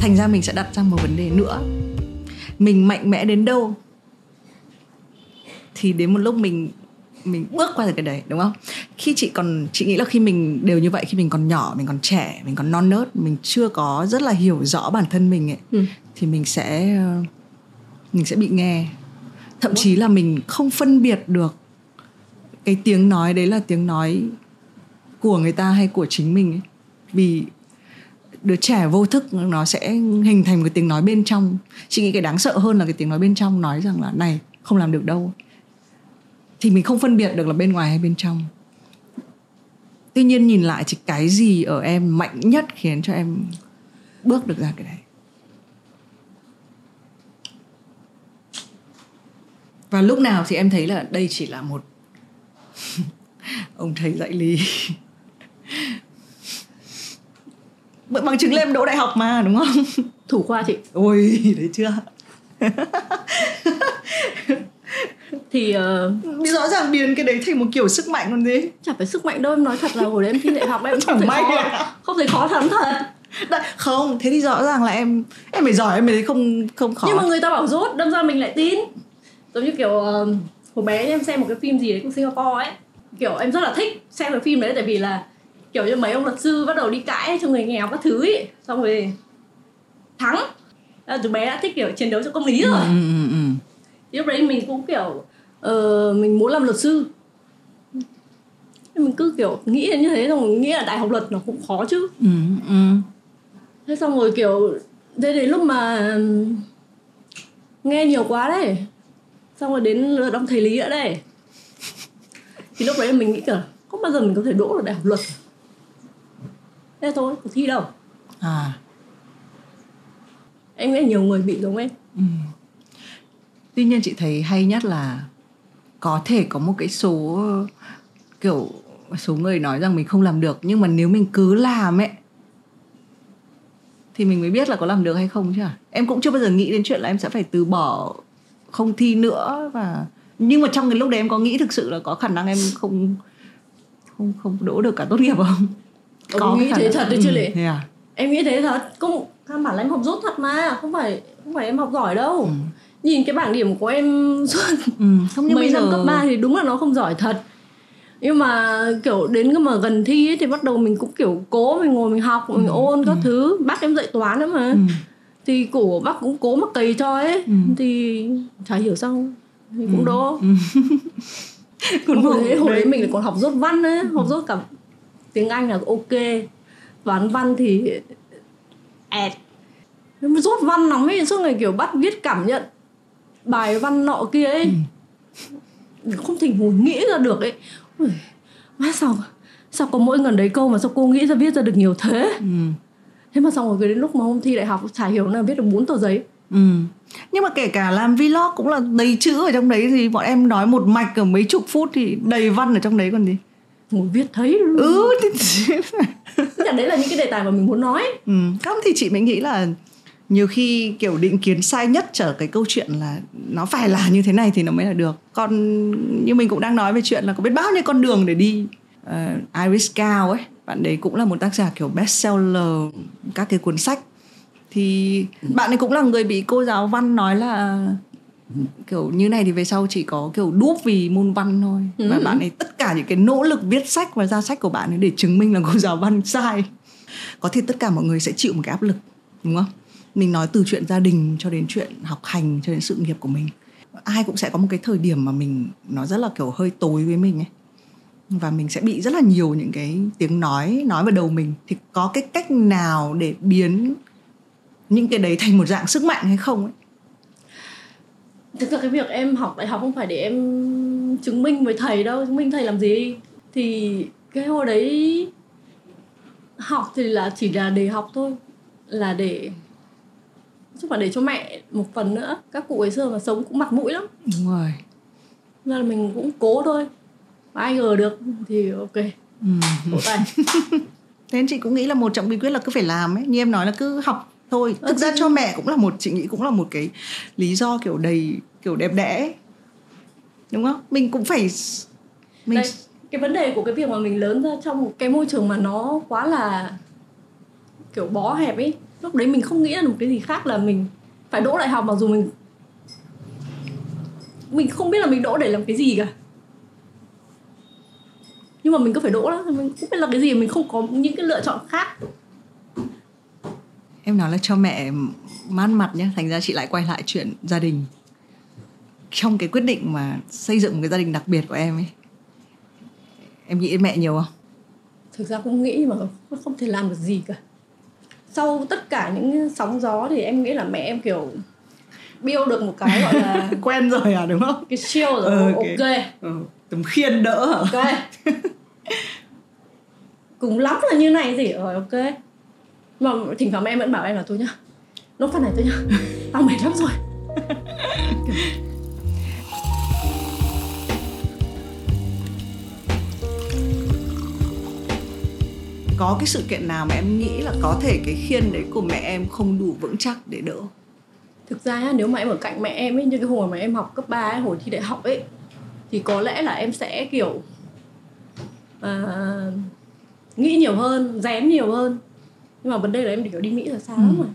thành ra mình sẽ đặt ra một vấn đề nữa. Mình mạnh mẽ đến đâu thì đến một lúc mình mình bước qua được cái đấy đúng không? Khi chị còn chị nghĩ là khi mình đều như vậy khi mình còn nhỏ mình còn trẻ mình còn non nớt mình chưa có rất là hiểu rõ bản thân mình ấy Ừ. thì mình sẽ mình sẽ bị nghe. Thậm chí là mình không phân biệt được cái tiếng nói đấy là tiếng nói của người ta hay của chính mình ấy. Vì đứa trẻ vô thức, nó sẽ hình thành một cái tiếng nói bên trong. Chị nghĩ cái đáng sợ hơn là cái tiếng nói bên trong nói rằng là, này, không làm được đâu. Thì mình không phân biệt được là bên ngoài hay bên trong. Tuy nhiên nhìn lại thì cái gì ở em mạnh nhất khiến cho em bước được ra cái đấy? Và lúc nào thì em thấy là đây chỉ là một [LAUGHS] ông thầy dạy lý Bởi bằng chứng lên đỗ đại học mà đúng không? Thủ khoa chị. Ôi đấy chưa. Thì uh, rõ ràng biến cái đấy thành một kiểu sức mạnh còn gì. Chả phải sức mạnh đâu em nói thật là hồi đấy em thi đại học em không thấy may khó. à? không thấy khó lắm thật. Đã, không thế thì rõ ràng là em em phải giỏi em mới thấy không không khó. Nhưng mà người ta bảo rốt đâm ra mình lại tin. Giống như kiểu uh, hồi bé em xem một cái phim gì đấy của Singapore ấy. Kiểu em rất là thích xem cái phim đấy tại vì là kiểu như mấy ông luật sư bắt đầu đi cãi cho người nghèo các thứ ấy xong rồi thắng. À, từ bé đã thích kiểu chiến đấu cho công lý rồi. ừ, ừ, ừ. Lúc đấy mình cũng kiểu uh, mình muốn làm luật sư. Mình cứ kiểu nghĩ như thế xong nghĩ là đại học luật nó cũng khó chứ. Ừ, ừ. thế xong rồi kiểu thế đến lúc mà nghe nhiều quá đấy. Xong rồi đến lượt ông thầy lý nữa đây thì lúc đấy mình nghĩ kiểu không bao giờ mình có thể đỗ được đại học luật thế thôi cuộc thi đâu? À. Em nghĩ nhiều người bị giống em. Tuy nhiên chị thấy hay nhất là có thể có một cái số kiểu số người nói rằng mình không làm được nhưng mà nếu mình cứ làm ấy thì mình mới biết là có làm được hay không chứ à? em cũng chưa bao giờ nghĩ đến chuyện là em sẽ phải từ bỏ không thi nữa và nhưng mà trong cái lúc đấy em có nghĩ thực sự là có khả năng em không không không đỗ được cả tốt nghiệp không Ông nghĩ thế thật đấy chứ Ừ, lệ. thế à em nghĩ thế thật cũng căn bản là em học dốt thật mà không phải không phải em học giỏi đâu Ừ. nhìn cái bảng điểm của em [LAUGHS] suốt ừ. không nhưng mấy bây năm giờ cấp 3 thì đúng là nó không giỏi thật nhưng mà kiểu đến cái mà gần thi ấy, thì bắt đầu mình cũng kiểu cố mình ngồi mình học mình ôn các thứ bác em dạy toán nữa mà ừ. thì cổ bác cũng cố mà cày cho ấy Ừ. thì chả hiểu sao thì cũng đỗ [LAUGHS] Còn hồi đấy, hồi đấy. mình còn học dốt văn ấy học dốt cả tiếng anh là ok. Toán văn thì ẹt. Dốt văn lắm ấy suốt ngày kiểu bắt viết cảm nhận bài văn nọ kia ấy. Không thể ngồi nghĩ ra được ấy. Ui, má sao sao có mỗi gần đấy câu mà sao cô nghĩ ra viết ra được nhiều thế? Ừ. thế mà xong rồi đến lúc mà hôm thi đại học chả hiểu nào viết được bốn tờ giấy. Ừ. Nhưng mà kể cả làm vlog cũng là đầy chữ ở trong đấy thì bọn em nói một mạch ở mấy chục phút thì đầy văn ở trong đấy còn gì. Ngồi viết thấy Ừ. thì- Tức là đấy là những cái đề tài mà mình muốn nói ừ. Không thì chị mới nghĩ là nhiều khi kiểu định kiến sai nhất trở cái câu chuyện là nó phải là như thế này thì nó mới là được. Còn như mình cũng đang nói về chuyện là có biết bao nhiêu con đường để đi. Uh, Iris Cao ấy, bạn đấy cũng là một tác giả kiểu bestseller các cái cuốn sách thì bạn ấy cũng là người bị cô giáo văn nói là kiểu như này thì về sau chỉ có kiểu đúp vì môn văn thôi. Và Ừ. bạn ấy tất cả những cái nỗ lực viết sách và ra sách của bạn ấy để chứng minh là cô giáo văn sai. Có thể tất cả mọi người sẽ chịu một cái áp lực đúng không? Mình nói từ chuyện gia đình cho đến chuyện học hành cho đến sự nghiệp của mình. Ai cũng sẽ có một cái thời điểm mà mình nó rất là kiểu hơi tối với mình ấy. Và mình sẽ bị rất là nhiều những cái tiếng nói nói vào đầu mình. Thì có cái cách nào để biến những cái đấy thành một dạng sức mạnh hay không ấy thực ra cái việc em học đại học không phải để em chứng minh với thầy đâu chứng minh thầy làm gì. Thì cái hồi đấy học thì là chỉ là để học thôi là để chứ mà để cho mẹ một phần nữa. Các cụ ấy xưa mà sống cũng mặt mũi lắm. Đúng rồi. Nên là mình cũng cố thôi. Mà ai ngờ được thì ok. Ừ. tay [LAUGHS] thế nên chị cũng nghĩ là một trong bí quyết là cứ phải làm ấy. Như em nói là cứ học thôi thực ra cho mẹ cũng là một chị nghĩ cũng là một cái lý do kiểu đầy kiểu đẹp đẽ đúng không? Mình cũng phải mình Đây, cái vấn đề của cái việc mà mình lớn ra trong một cái môi trường mà nó quá là kiểu bó hẹp ấy lúc đấy mình không nghĩ được một cái gì khác là mình phải đỗ đại học mặc dù mình mình không biết là mình đỗ để làm cái gì cả. Nhưng mà mình cứ phải đỗ đó mình không biết là cái gì mình không có những cái lựa chọn khác em nói là cho mẹ man mặt nhé thành ra chị lại quay lại chuyện gia đình. Trong cái quyết định mà xây dựng một cái gia đình đặc biệt của em ấy em nghĩ mẹ nhiều không? Thực ra cũng nghĩ mà không thể làm được gì cả. Sau tất cả những sóng gió thì em nghĩ là mẹ em kiểu build được một cái gọi là [LAUGHS] quen rồi à đúng không? Cái shield rồi Ừ, ok, ok. ừ, tấm khiên đỡ hả? Ok. [LAUGHS] Cùng lắm là như này gì rồi ok mà thỉnh thoảng em vẫn bảo em là thôi nhá nốt phần này thôi nhá. [LAUGHS] Tao mệt lắm rồi. [LAUGHS] Có cái sự kiện nào mà em nghĩ là có thể cái khiên đấy của mẹ em không đủ vững chắc để đỡ thực ra nếu mà em ở cạnh mẹ em ấy như cái hồi mà em học cấp 3 ấy, hồi thi đại học ấy thì có lẽ là em sẽ kiểu à, nghĩ nhiều hơn rén nhiều hơn nhưng mà vấn đề là em kiểu đi mỹ là xa lắm rồi.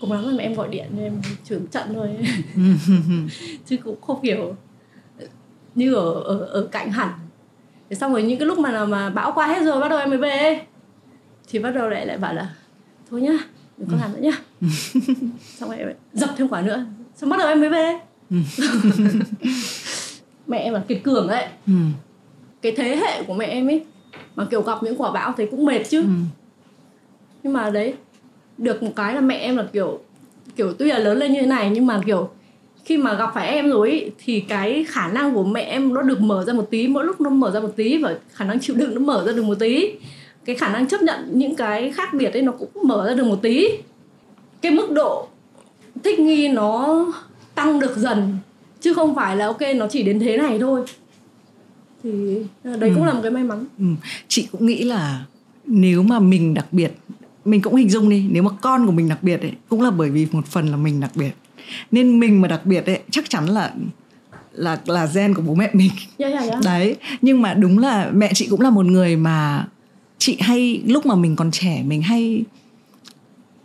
Cùng lắm là mẹ em gọi điện cho em trưởng trận thôi. [LAUGHS] Chứ cũng không kiểu như ở ở ở cạnh hẳn. Thế xong rồi những cái lúc mà mà bão qua hết rồi bắt đầu em mới về. Thì bắt đầu lại lại bảo là thôi nhá đừng có làm nữa nhá. [LAUGHS] Xong rồi em lại dập thêm quả nữa. Xong bắt đầu em mới về. [LAUGHS] Mẹ em là kiệt cường đấy. Ừ. cái thế hệ của mẹ em ấy mà kiểu gặp những quả bão thấy cũng mệt chứ. Ừ. nhưng mà đấy được một cái là mẹ em là kiểu kiểu tuy là lớn lên như thế này nhưng mà kiểu khi mà gặp phải em rồi ý, thì cái khả năng của mẹ em nó được mở ra một tí mỗi lúc nó mở ra một tí và khả năng chịu đựng nó mở ra được một tí cái khả năng chấp nhận những cái khác biệt ấy nó cũng mở ra được một tí cái mức độ thích nghi nó tăng được dần chứ không phải là ok nó chỉ đến thế này thôi thì đấy cũng Ừ. là một cái may mắn Ừ. chị cũng nghĩ là nếu mà mình đặc biệt mình cũng hình dung đi nếu mà con của mình đặc biệt ấy cũng là bởi vì một phần là mình đặc biệt. Nên mình mà đặc biệt ấy chắc chắn là là là gen của bố mẹ mình. Yeah, yeah, yeah. đấy nhưng mà đúng là mẹ chị cũng là một người mà chị hay lúc mà mình còn trẻ mình hay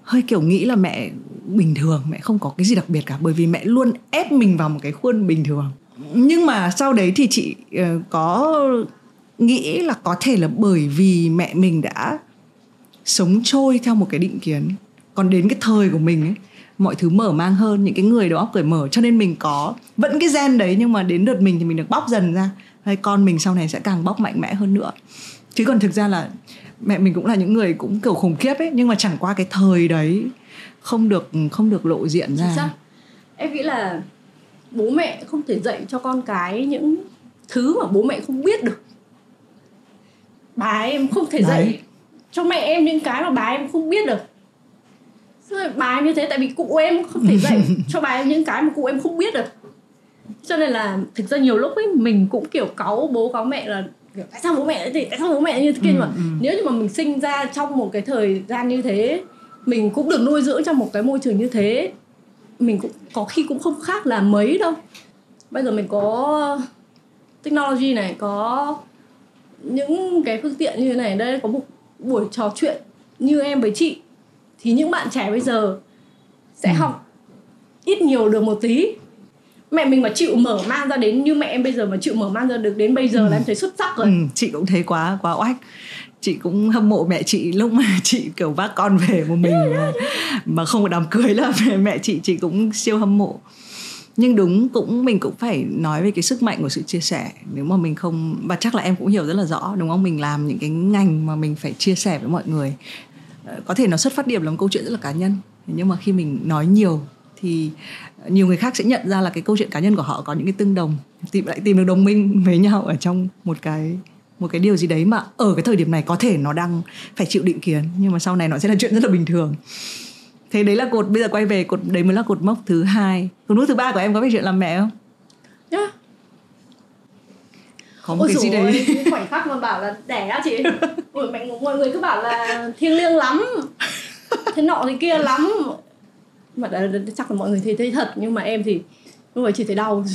hơi kiểu nghĩ là mẹ bình thường mẹ không có cái gì đặc biệt cả bởi vì mẹ luôn ép mình vào một cái khuôn bình thường. Nhưng mà sau đấy thì chị ờ, có nghĩ là có thể là bởi vì mẹ mình đã sống trôi theo một cái định kiến. Còn đến cái thời của mình ấy mọi thứ mở mang hơn những cái người đó cởi mở cho nên mình có vẫn cái gen đấy nhưng mà đến đợt mình thì mình được bóc dần ra. Hay con mình sau này sẽ càng bóc mạnh mẽ hơn nữa. Chứ còn thực ra là mẹ mình cũng là những người cũng kiểu khủng khiếp ấy nhưng mà chẳng qua cái thời đấy không được không được lộ diện Chính ra xác. em nghĩ là bố mẹ không thể dạy cho con cái những thứ mà bố mẹ không biết được. Bà em không thể Đấy. dạy cho mẹ em những cái mà bà em không biết được. Rồi bà em như thế tại vì cụ em không thể dạy [LAUGHS] cho bà em những cái mà cụ em không biết được. Cho nên là thực ra nhiều lúc ấy mình cũng kiểu cáu bố cáu mẹ là kiểu, tại sao bố mẹ thế? Tại sao bố mẹ như thế kia? Ừ, nhưng mà ừ. nếu như mà mình sinh ra trong một cái thời gian như thế mình cũng được nuôi dưỡng trong một cái môi trường như thế mình cũng có khi cũng không khác là mấy đâu. Bây giờ mình có technology này có những cái phương tiện như thế này đây có một buổi trò chuyện như em với chị thì những bạn trẻ bây giờ sẽ Ừ. học ít nhiều được một tí. Mẹ mình mà chịu mở mang ra đến như mẹ em bây giờ mà chịu mở mang ra được đến bây giờ là em thấy xuất sắc rồi. Ừ, chị cũng thấy quá quá oách. Chị cũng hâm mộ mẹ chị lúc mà [LAUGHS] chị kiểu vác con về một mình mà, mà không có đám cưới là mẹ, [LAUGHS] mẹ chị chị cũng siêu hâm mộ nhưng đúng, cũng mình cũng phải nói về cái sức mạnh của sự chia sẻ. Nếu mà mình không, và chắc là em cũng hiểu rất là rõ, đúng không? Mình làm những cái ngành mà mình phải chia sẻ với mọi người. Ờ, có thể nó xuất phát điểm là một câu chuyện rất là cá nhân. Nhưng mà khi mình nói nhiều thì nhiều người khác sẽ nhận ra là cái câu chuyện cá nhân của họ có những cái tương đồng. Tìm, lại tìm được đồng minh với nhau ở trong một cái một cái điều gì đấy mà ở cái thời điểm này có thể nó đang phải chịu định kiến. Nhưng mà sau này nó sẽ là chuyện rất là bình thường thế đấy là cột bây giờ quay về cột đấy mới là cột mốc thứ hai. Cột mốc thứ ba của em có về chuyện làm mẹ không? Nhá. Có một cái gì dồi đấy. ôi, khoảnh khắc mà bảo là đẻ á chị. Ôi, mẹ mọi người cứ bảo là thiêng liêng lắm. Thế nọ thế kia lắm. Mà đã, chắc là mọi người thấy thấy thật nhưng mà em thì lúc ấy chỉ thấy đau.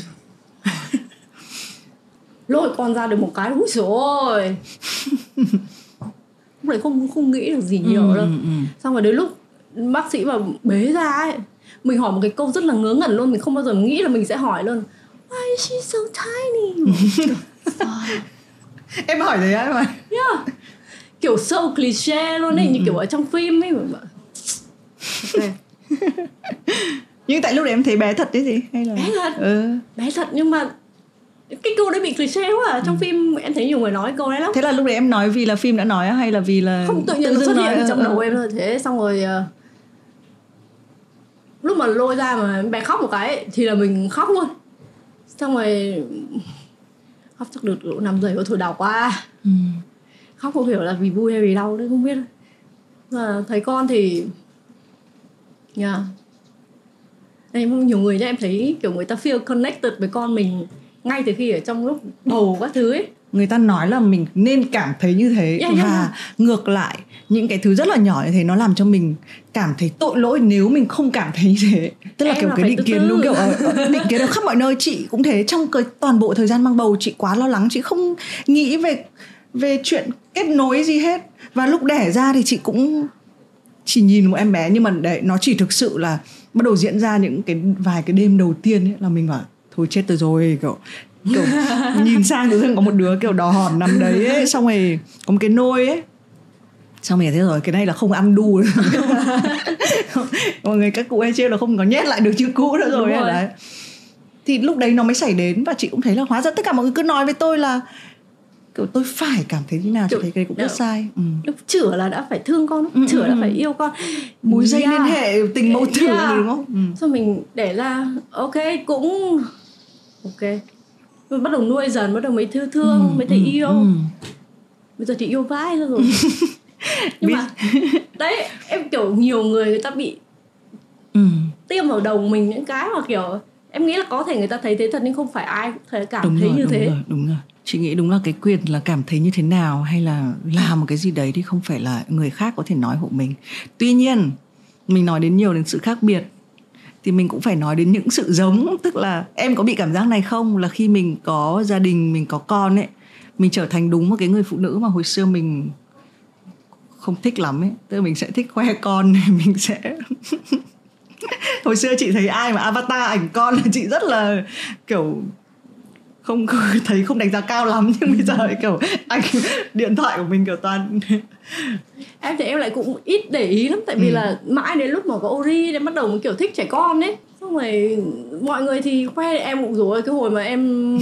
Lôi con ra được một cái úi rồi lúc đấy không không nghĩ được gì nhiều Ừ, đâu. ừ, ừ. xong rồi đến lúc bác sĩ mà bế ra ấy mình hỏi một cái câu rất là ngớ ngẩn luôn mình không bao giờ nghĩ là mình sẽ hỏi luôn why is she so tiny [LAUGHS] em hỏi rồi á mà yeah. kiểu so cliché luôn ấy như kiểu ở trong phim ấy mà [LAUGHS] nhưng tại lúc đấy em thấy bé thật đấy gì hay là Bé thật. ừ. bé thật nhưng mà cái câu đấy bị cliché quá à. trong phim em thấy nhiều người nói câu đấy lắm thế là lúc đấy em nói vì là phim đã nói hay là vì là không tự nhiên nó dưng xuất nói, hiện ờ, trong ờ. đầu em thôi thế xong rồi ờ, lúc mà lôi ra mà bé khóc một cái thì là mình khóc luôn xong rồi khóc chắc được độ năm giây thôi đau quá Ừ. khóc không hiểu là vì vui hay vì đau đấy không biết mà thấy con thì yeah. em nhiều người nhá em thấy kiểu người ta feel connected với con mình ngay từ khi ở trong lúc bầu các thứ ấy người ta nói là mình nên cảm thấy như thế Yeah, yeah, và yeah. ngược lại những cái thứ rất là nhỏ như thế nó làm cho mình cảm thấy tội lỗi nếu mình không cảm thấy như thế tức là Em kiểu là cái định kiến từ. đúng kiểu ở, ở- [LAUGHS] định kiến ở khắp mọi nơi chị cũng thế trong cái toàn bộ thời gian mang bầu chị quá lo lắng chị không nghĩ về về chuyện kết nối gì hết và lúc đẻ ra thì chị cũng chỉ nhìn một em bé nhưng mà để nó chỉ thực sự là bắt đầu diễn ra những cái vài cái đêm đầu tiên ấy là mình bảo thôi chết tôi rồi kiểu kiểu [LAUGHS] nhìn sang tự dưng có một đứa kiểu đỏ hòn nằm đấy ấy, [LAUGHS] xong rồi có một cái nôi ấy xong rồi thế rồi cái này là không ăn đu nữa. [LAUGHS] mọi người các cụ hay trêu là không có nhét lại được chữ cũ nữa rồi, rồi. đấy thì lúc đấy nó mới xảy đến và chị cũng thấy là hóa ra tất cả mọi người cứ nói với tôi là kiểu tôi phải cảm thấy thế nào chị Kiểu- thấy cái cũng rất sai ừ. lúc chửa là đã phải thương con Ừ, chửa ừ, đã ừ. phải yêu con mối dây Yeah. liên hệ tình mẫu tử Yeah. đúng không ừ. xong mình để ra ok cũng ok rồi bắt đầu nuôi dần bắt đầu mới thương thương mới thấy ừ, yêu ừ. bây giờ thì yêu vai ra rồi [LAUGHS] nhưng Biết- mà đấy em kiểu nhiều người người ta bị Ừ. tiêm vào đầu mình những cái mà kiểu em nghĩ là có thể người ta thấy thế thật nhưng không phải ai cũng thể cảm đúng thấy rồi, như đúng thế rồi, đúng rồi. Chị nghĩ đúng là cái quyền là cảm thấy như thế nào hay là làm một cái gì đấy thì không phải là người khác có thể nói hộ mình. Tuy nhiên, mình nói đến nhiều đến sự khác biệt thì mình cũng phải nói đến những sự giống. Tức là em có bị cảm giác này không? Là khi mình có gia đình, mình có con ấy, mình trở thành đúng một cái người phụ nữ mà hồi xưa mình không thích lắm ấy. Tức là mình sẽ thích khoe con, [LAUGHS] mình sẽ [LAUGHS] hồi xưa chị thấy ai mà avatar ảnh con là chị rất là kiểu không [LAUGHS] thấy không đánh giá cao lắm nhưng bây giờ kiểu ảnh [LAUGHS] điện thoại của mình kiểu toàn [LAUGHS] em thì em lại cũng ít để ý lắm tại vì Ừ. là mãi đến lúc mà có ori đến bắt đầu mới kiểu thích trẻ con ấy. Xong rồi mọi người thì khoe em cũng rồi cái hồi mà em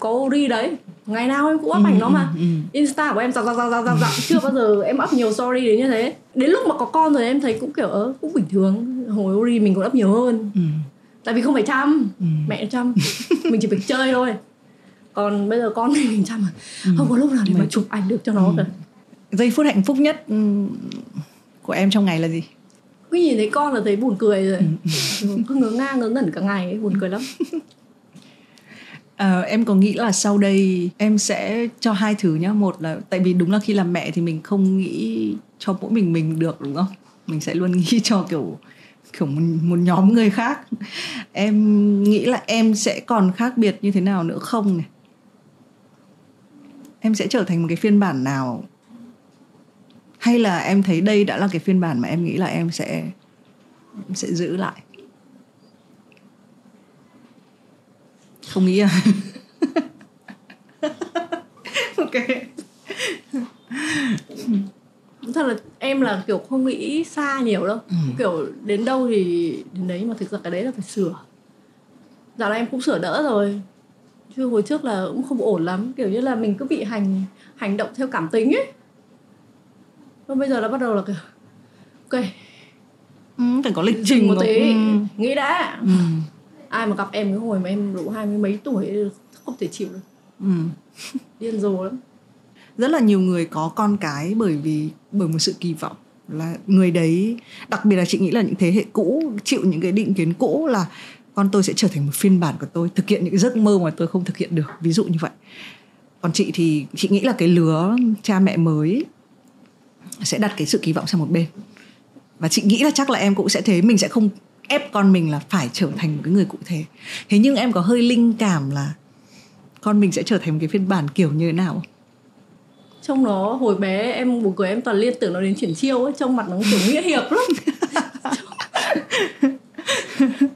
có ori đấy. Ngày nào em cũng up ảnh nó mà. ừ, ừ. insta của em dạo dạo dạo dạo dạo dạo. Chưa bao giờ em up nhiều story đến như thế. Đến lúc mà có con rồi em thấy cũng kiểu ớ cũng bình thường. Hồi ori mình còn up nhiều hơn. Ừ. tại vì không phải chăm. Ừ. mẹ chăm. Mình chỉ phải chơi thôi còn bây giờ con thì mình chăm mà không có lúc nào để mà chụp ảnh được cho nó cả. Giây phút hạnh phúc nhất ừ, của em trong ngày là gì? Cứ nhìn thấy con là thấy buồn cười rồi. Cứ ngớ ngang ngớ ngẩn cả ngày ấy, buồn cười lắm. [LAUGHS] Ờ, em có nghĩ là sau đây em sẽ cho hai thứ nhá. Một là tại vì đúng là khi làm mẹ thì mình không nghĩ cho mỗi mình mình được đúng không? Mình sẽ luôn [LAUGHS] nghĩ cho kiểu kiểu một, một nhóm người khác. Em nghĩ là em sẽ còn khác biệt như thế nào nữa? Không này em sẽ trở thành một cái phiên bản nào? Hay là em thấy đây đã là cái phiên bản mà em nghĩ là em sẽ em sẽ giữ lại? Không nghĩ à? [LAUGHS] Ok. Thật là em là kiểu không nghĩ xa nhiều đâu. Ừ. kiểu đến đâu thì đến đấy mà thực ra cái đấy là phải sửa. Dạo này em cũng sửa đỡ rồi chứ hồi trước là cũng không ổn lắm kiểu như là mình cứ bị hành hành động theo cảm tính ấy. Còn bây giờ là bắt đầu là kiểu ok. Ừ, phải có lịch trình một tí. ừ. nghĩ đã. Ừ. ai mà gặp em cái hồi mà em đủ hai mươi mấy tuổi không thể chịu được. Ừ. điên rồ lắm. Rất là nhiều người có con cái bởi vì bởi một sự kỳ vọng. Là người đấy đặc biệt là chị nghĩ là những thế hệ cũ chịu những cái định kiến cũ là con tôi sẽ trở thành một phiên bản của tôi thực hiện những giấc mơ mà tôi không thực hiện được. Ví dụ như vậy. Còn chị thì chị nghĩ là cái lứa cha mẹ mới sẽ đặt cái sự kỳ vọng sang một bên. Và chị nghĩ là chắc là em cũng sẽ thế. Mình sẽ không ép con mình là phải trở thành một cái người cụ thể. Thế nhưng em có hơi linh cảm là con mình sẽ trở thành một cái phiên bản kiểu như thế nào? Trông nó hồi bé em buồn cười em toàn liên tưởng nó đến triển chiêu ấy. Trông mặt nó kiểu nghĩa hiệp lắm [LAUGHS]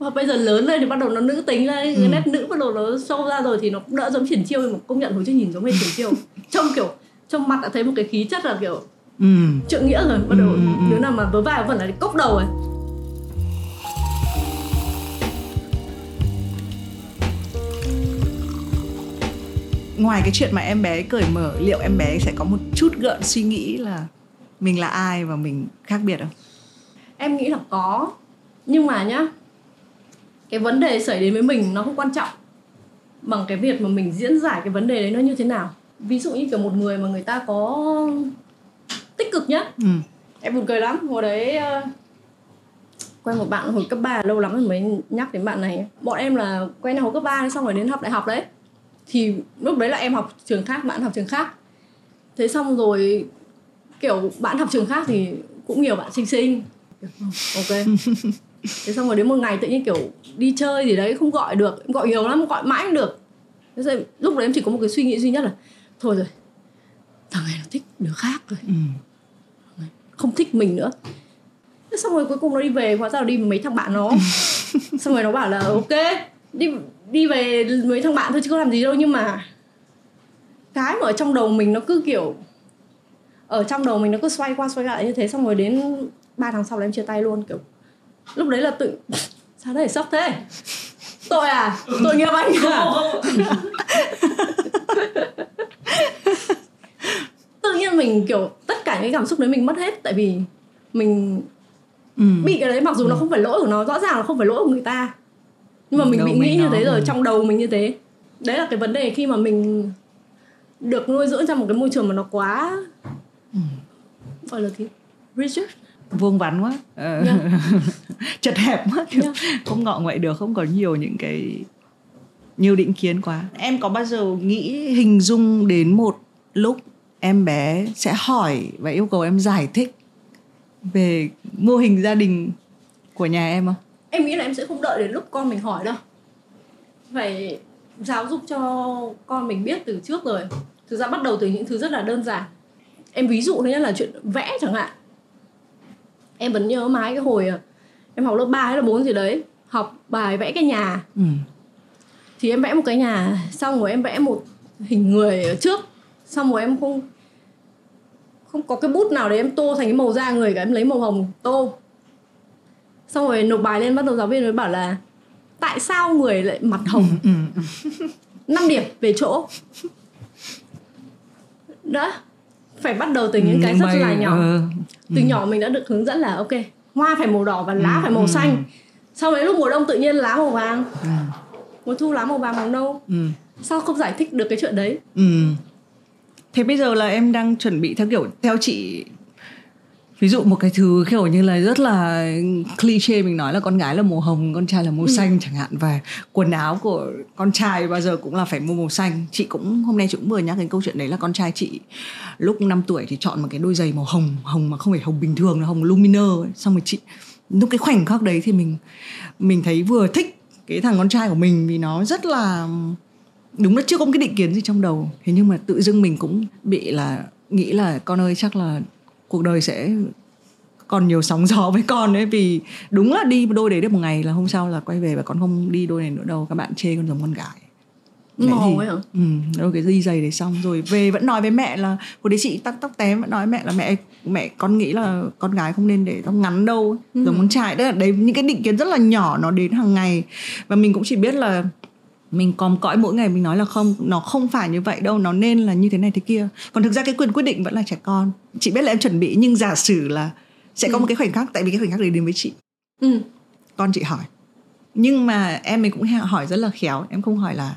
và bây giờ lớn lên thì bắt đầu nó nữ tính lên cái nét nữ bắt đầu nó sâu ra rồi thì nó cũng đỡ giống triển chiêu nhưng mà công nhận hồi trước nhìn giống hệt triển chiêu. [LAUGHS] Trông kiểu trong mặt đã thấy một cái khí chất là kiểu ừ. trượng nghĩa rồi bắt đầu Ừ, ừ, ừ. đứa nào mà vớ vai vẫn là cốc đầu ấy ngoài cái chuyện mà em bé cởi mở liệu em bé sẽ có một chút gợn suy nghĩ là mình là ai và mình khác biệt không? Em nghĩ là có. Nhưng mà nhá cái vấn đề xảy đến với mình nó không quan trọng bằng cái việc mà mình diễn giải cái vấn đề đấy nó như thế nào. Ví dụ như kiểu một người mà người ta có tích cực nhá. Ừ. Em buồn cười lắm hồi đấy ờ, quen một bạn hồi cấp 3 lâu lắm rồi mới nhắc đến bạn này. Bọn em là quen nhau hồi cấp 3 xong rồi đến học đại học đấy. Thì lúc đấy là em học trường khác bạn học trường khác. Thế xong rồi kiểu bạn học trường khác thì cũng nhiều bạn xinh xinh. [LAUGHS] Ok [LAUGHS] thế xong rồi đến một ngày tự nhiên kiểu đi chơi gì đấy không gọi được em gọi nhiều lắm gọi mãi không được. Thế rồi, lúc đấy em chỉ có một cái suy nghĩ duy nhất là thôi rồi thằng này nó thích đứa khác rồi. Ừ. không thích mình nữa. Thế xong rồi cuối cùng nó đi về hóa ra là đi với mấy thằng bạn nó. [LAUGHS] Xong rồi nó bảo là ok đi đi về mấy thằng bạn thôi chứ có làm gì đâu. Nhưng mà cái mà ở trong đầu mình nó cứ kiểu ở trong đầu mình nó cứ xoay qua xoay lại như thế. Xong rồi đến 3 tháng sau là em chia tay luôn kiểu lúc đấy là tự sao đấy sốc thế? Tội à? Tội nghiệp anh à? [LAUGHS] Tự nhiên mình kiểu tất cả những cảm xúc đấy mình mất hết tại vì mình Ừ. bị cái đấy mặc dù nó không phải lỗi của nó rõ ràng là không phải lỗi của người ta. Nhưng mà mình Đầu bị nghĩ như thế rồi ừ. trong đầu mình như thế. Đấy là cái vấn đề khi mà mình được nuôi dưỡng trong một cái môi trường mà nó quá gọi là gì? Rigid vuông vắn quá. Ờ, Yeah. [LAUGHS] chật hẹp quá. Kiểu Yeah. không ngọ ngoại được không có nhiều những cái nhiều định kiến quá. Em có bao giờ nghĩ hình dung đến một lúc em bé sẽ hỏi và yêu cầu em giải thích về mô hình gia đình của nhà em không? Em nghĩ là em sẽ không đợi đến lúc con mình hỏi đâu. Phải giáo dục cho con mình biết từ trước rồi. Thực ra bắt đầu từ những thứ rất là đơn giản. Em ví dụ nhất là chuyện vẽ chẳng hạn em vẫn nhớ mãi cái hồi à, em học lớp 3 hay là 4 gì đấy học bài vẽ cái nhà. Ừ. thì em vẽ một cái nhà xong rồi em vẽ một hình người ở trước xong rồi em không không có cái bút nào để em tô thành cái màu da người cả em lấy màu hồng tô. Xong rồi nộp bài lên bắt đầu giáo viên mới bảo là tại sao người lại mặt hồng? Ừ. [LAUGHS] 5 điểm về chỗ. Đó phải bắt đầu từ những cái rất Mày- là nhỏ ờ, từ nhỏ mình đã được hướng dẫn là ok hoa phải màu đỏ và lá Ừ, phải màu ừ. xanh sau đấy lúc mùa đông tự nhiên lá màu vàng ừ. mùa thu lá màu vàng màu nâu Ừ. sao không giải thích được cái chuyện đấy Ừ. Thế bây giờ là em đang chuẩn bị theo kiểu theo chị ví dụ một cái thứ kiểu như là rất là cliché mình nói là con gái là màu hồng con trai là màu xanh chẳng hạn. Và quần áo của con trai bao giờ cũng là phải mua màu xanh. Chị cũng hôm nay chị cũng vừa nhắc đến câu chuyện đấy là con trai chị lúc 5 tuổi thì chọn một cái đôi giày màu hồng hồng mà không phải hồng bình thường là hồng luminơ ấy. xong rồi chị lúc cái khoảnh khắc đấy thì mình mình thấy vừa thích cái thằng con trai của mình vì nó rất là đúng là chưa có một cái định kiến gì trong đầu. Thế nhưng mà tự dưng mình cũng bị là nghĩ là con ơi chắc là cuộc đời sẽ còn nhiều sóng gió với con ấy. Vì đúng là đi đôi đấy được một ngày là hôm sau là quay về và con không đi đôi này nữa đâu. Các bạn chê con giống con gái. Thì- ấy hả? Ừ, đôi cái đi giày đấy xong rồi về vẫn nói với mẹ là hồi đấy chị tóc tóc tém vẫn nói với mẹ là mẹ mẹ con nghĩ là con gái không nên để tóc ngắn đâu Ừ. giống con trai đấy là đấy những cái định kiến rất là nhỏ nó đến hàng ngày. Và mình cũng chỉ biết là mình còm cõi mỗi ngày mình nói là không nó không phải như vậy đâu nó nên là như thế này thế kia. Còn thực ra cái quyền quyết định vẫn là trẻ con. Chị biết là em chuẩn bị nhưng giả sử là sẽ có Ừ. một cái khoảnh khắc tại vì cái khoảnh khắc đấy đến với chị. Ừ. Con chị hỏi. Nhưng mà em ấy cũng hỏi rất là khéo. Em không hỏi là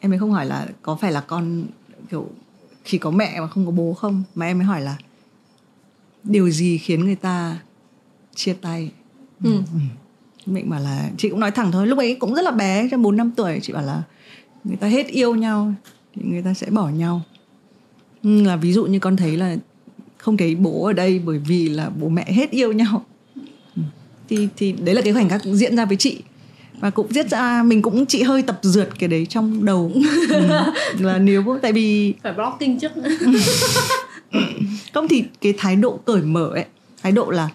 em ấy không hỏi là có phải là con kiểu chỉ có mẹ mà không có bố không? Mà em ấy hỏi là điều gì khiến người ta chia tay? Ừ mình bảo là chị cũng nói thẳng thôi lúc ấy cũng rất là bé trong bốn năm tuổi chị bảo là người ta hết yêu nhau thì người ta sẽ bỏ nhau Ừ, là ví dụ như con thấy là không thấy bố ở đây bởi vì là bố mẹ hết yêu nhau Ừ. thì thì đấy là cái khoảnh khắc diễn ra với chị và cũng diễn ra mình cũng chị hơi tập dượt cái đấy trong đầu ừ. [LAUGHS] là nếu tại vì phải blocking trước [LAUGHS] không thì cái thái độ cởi mở ấy thái độ là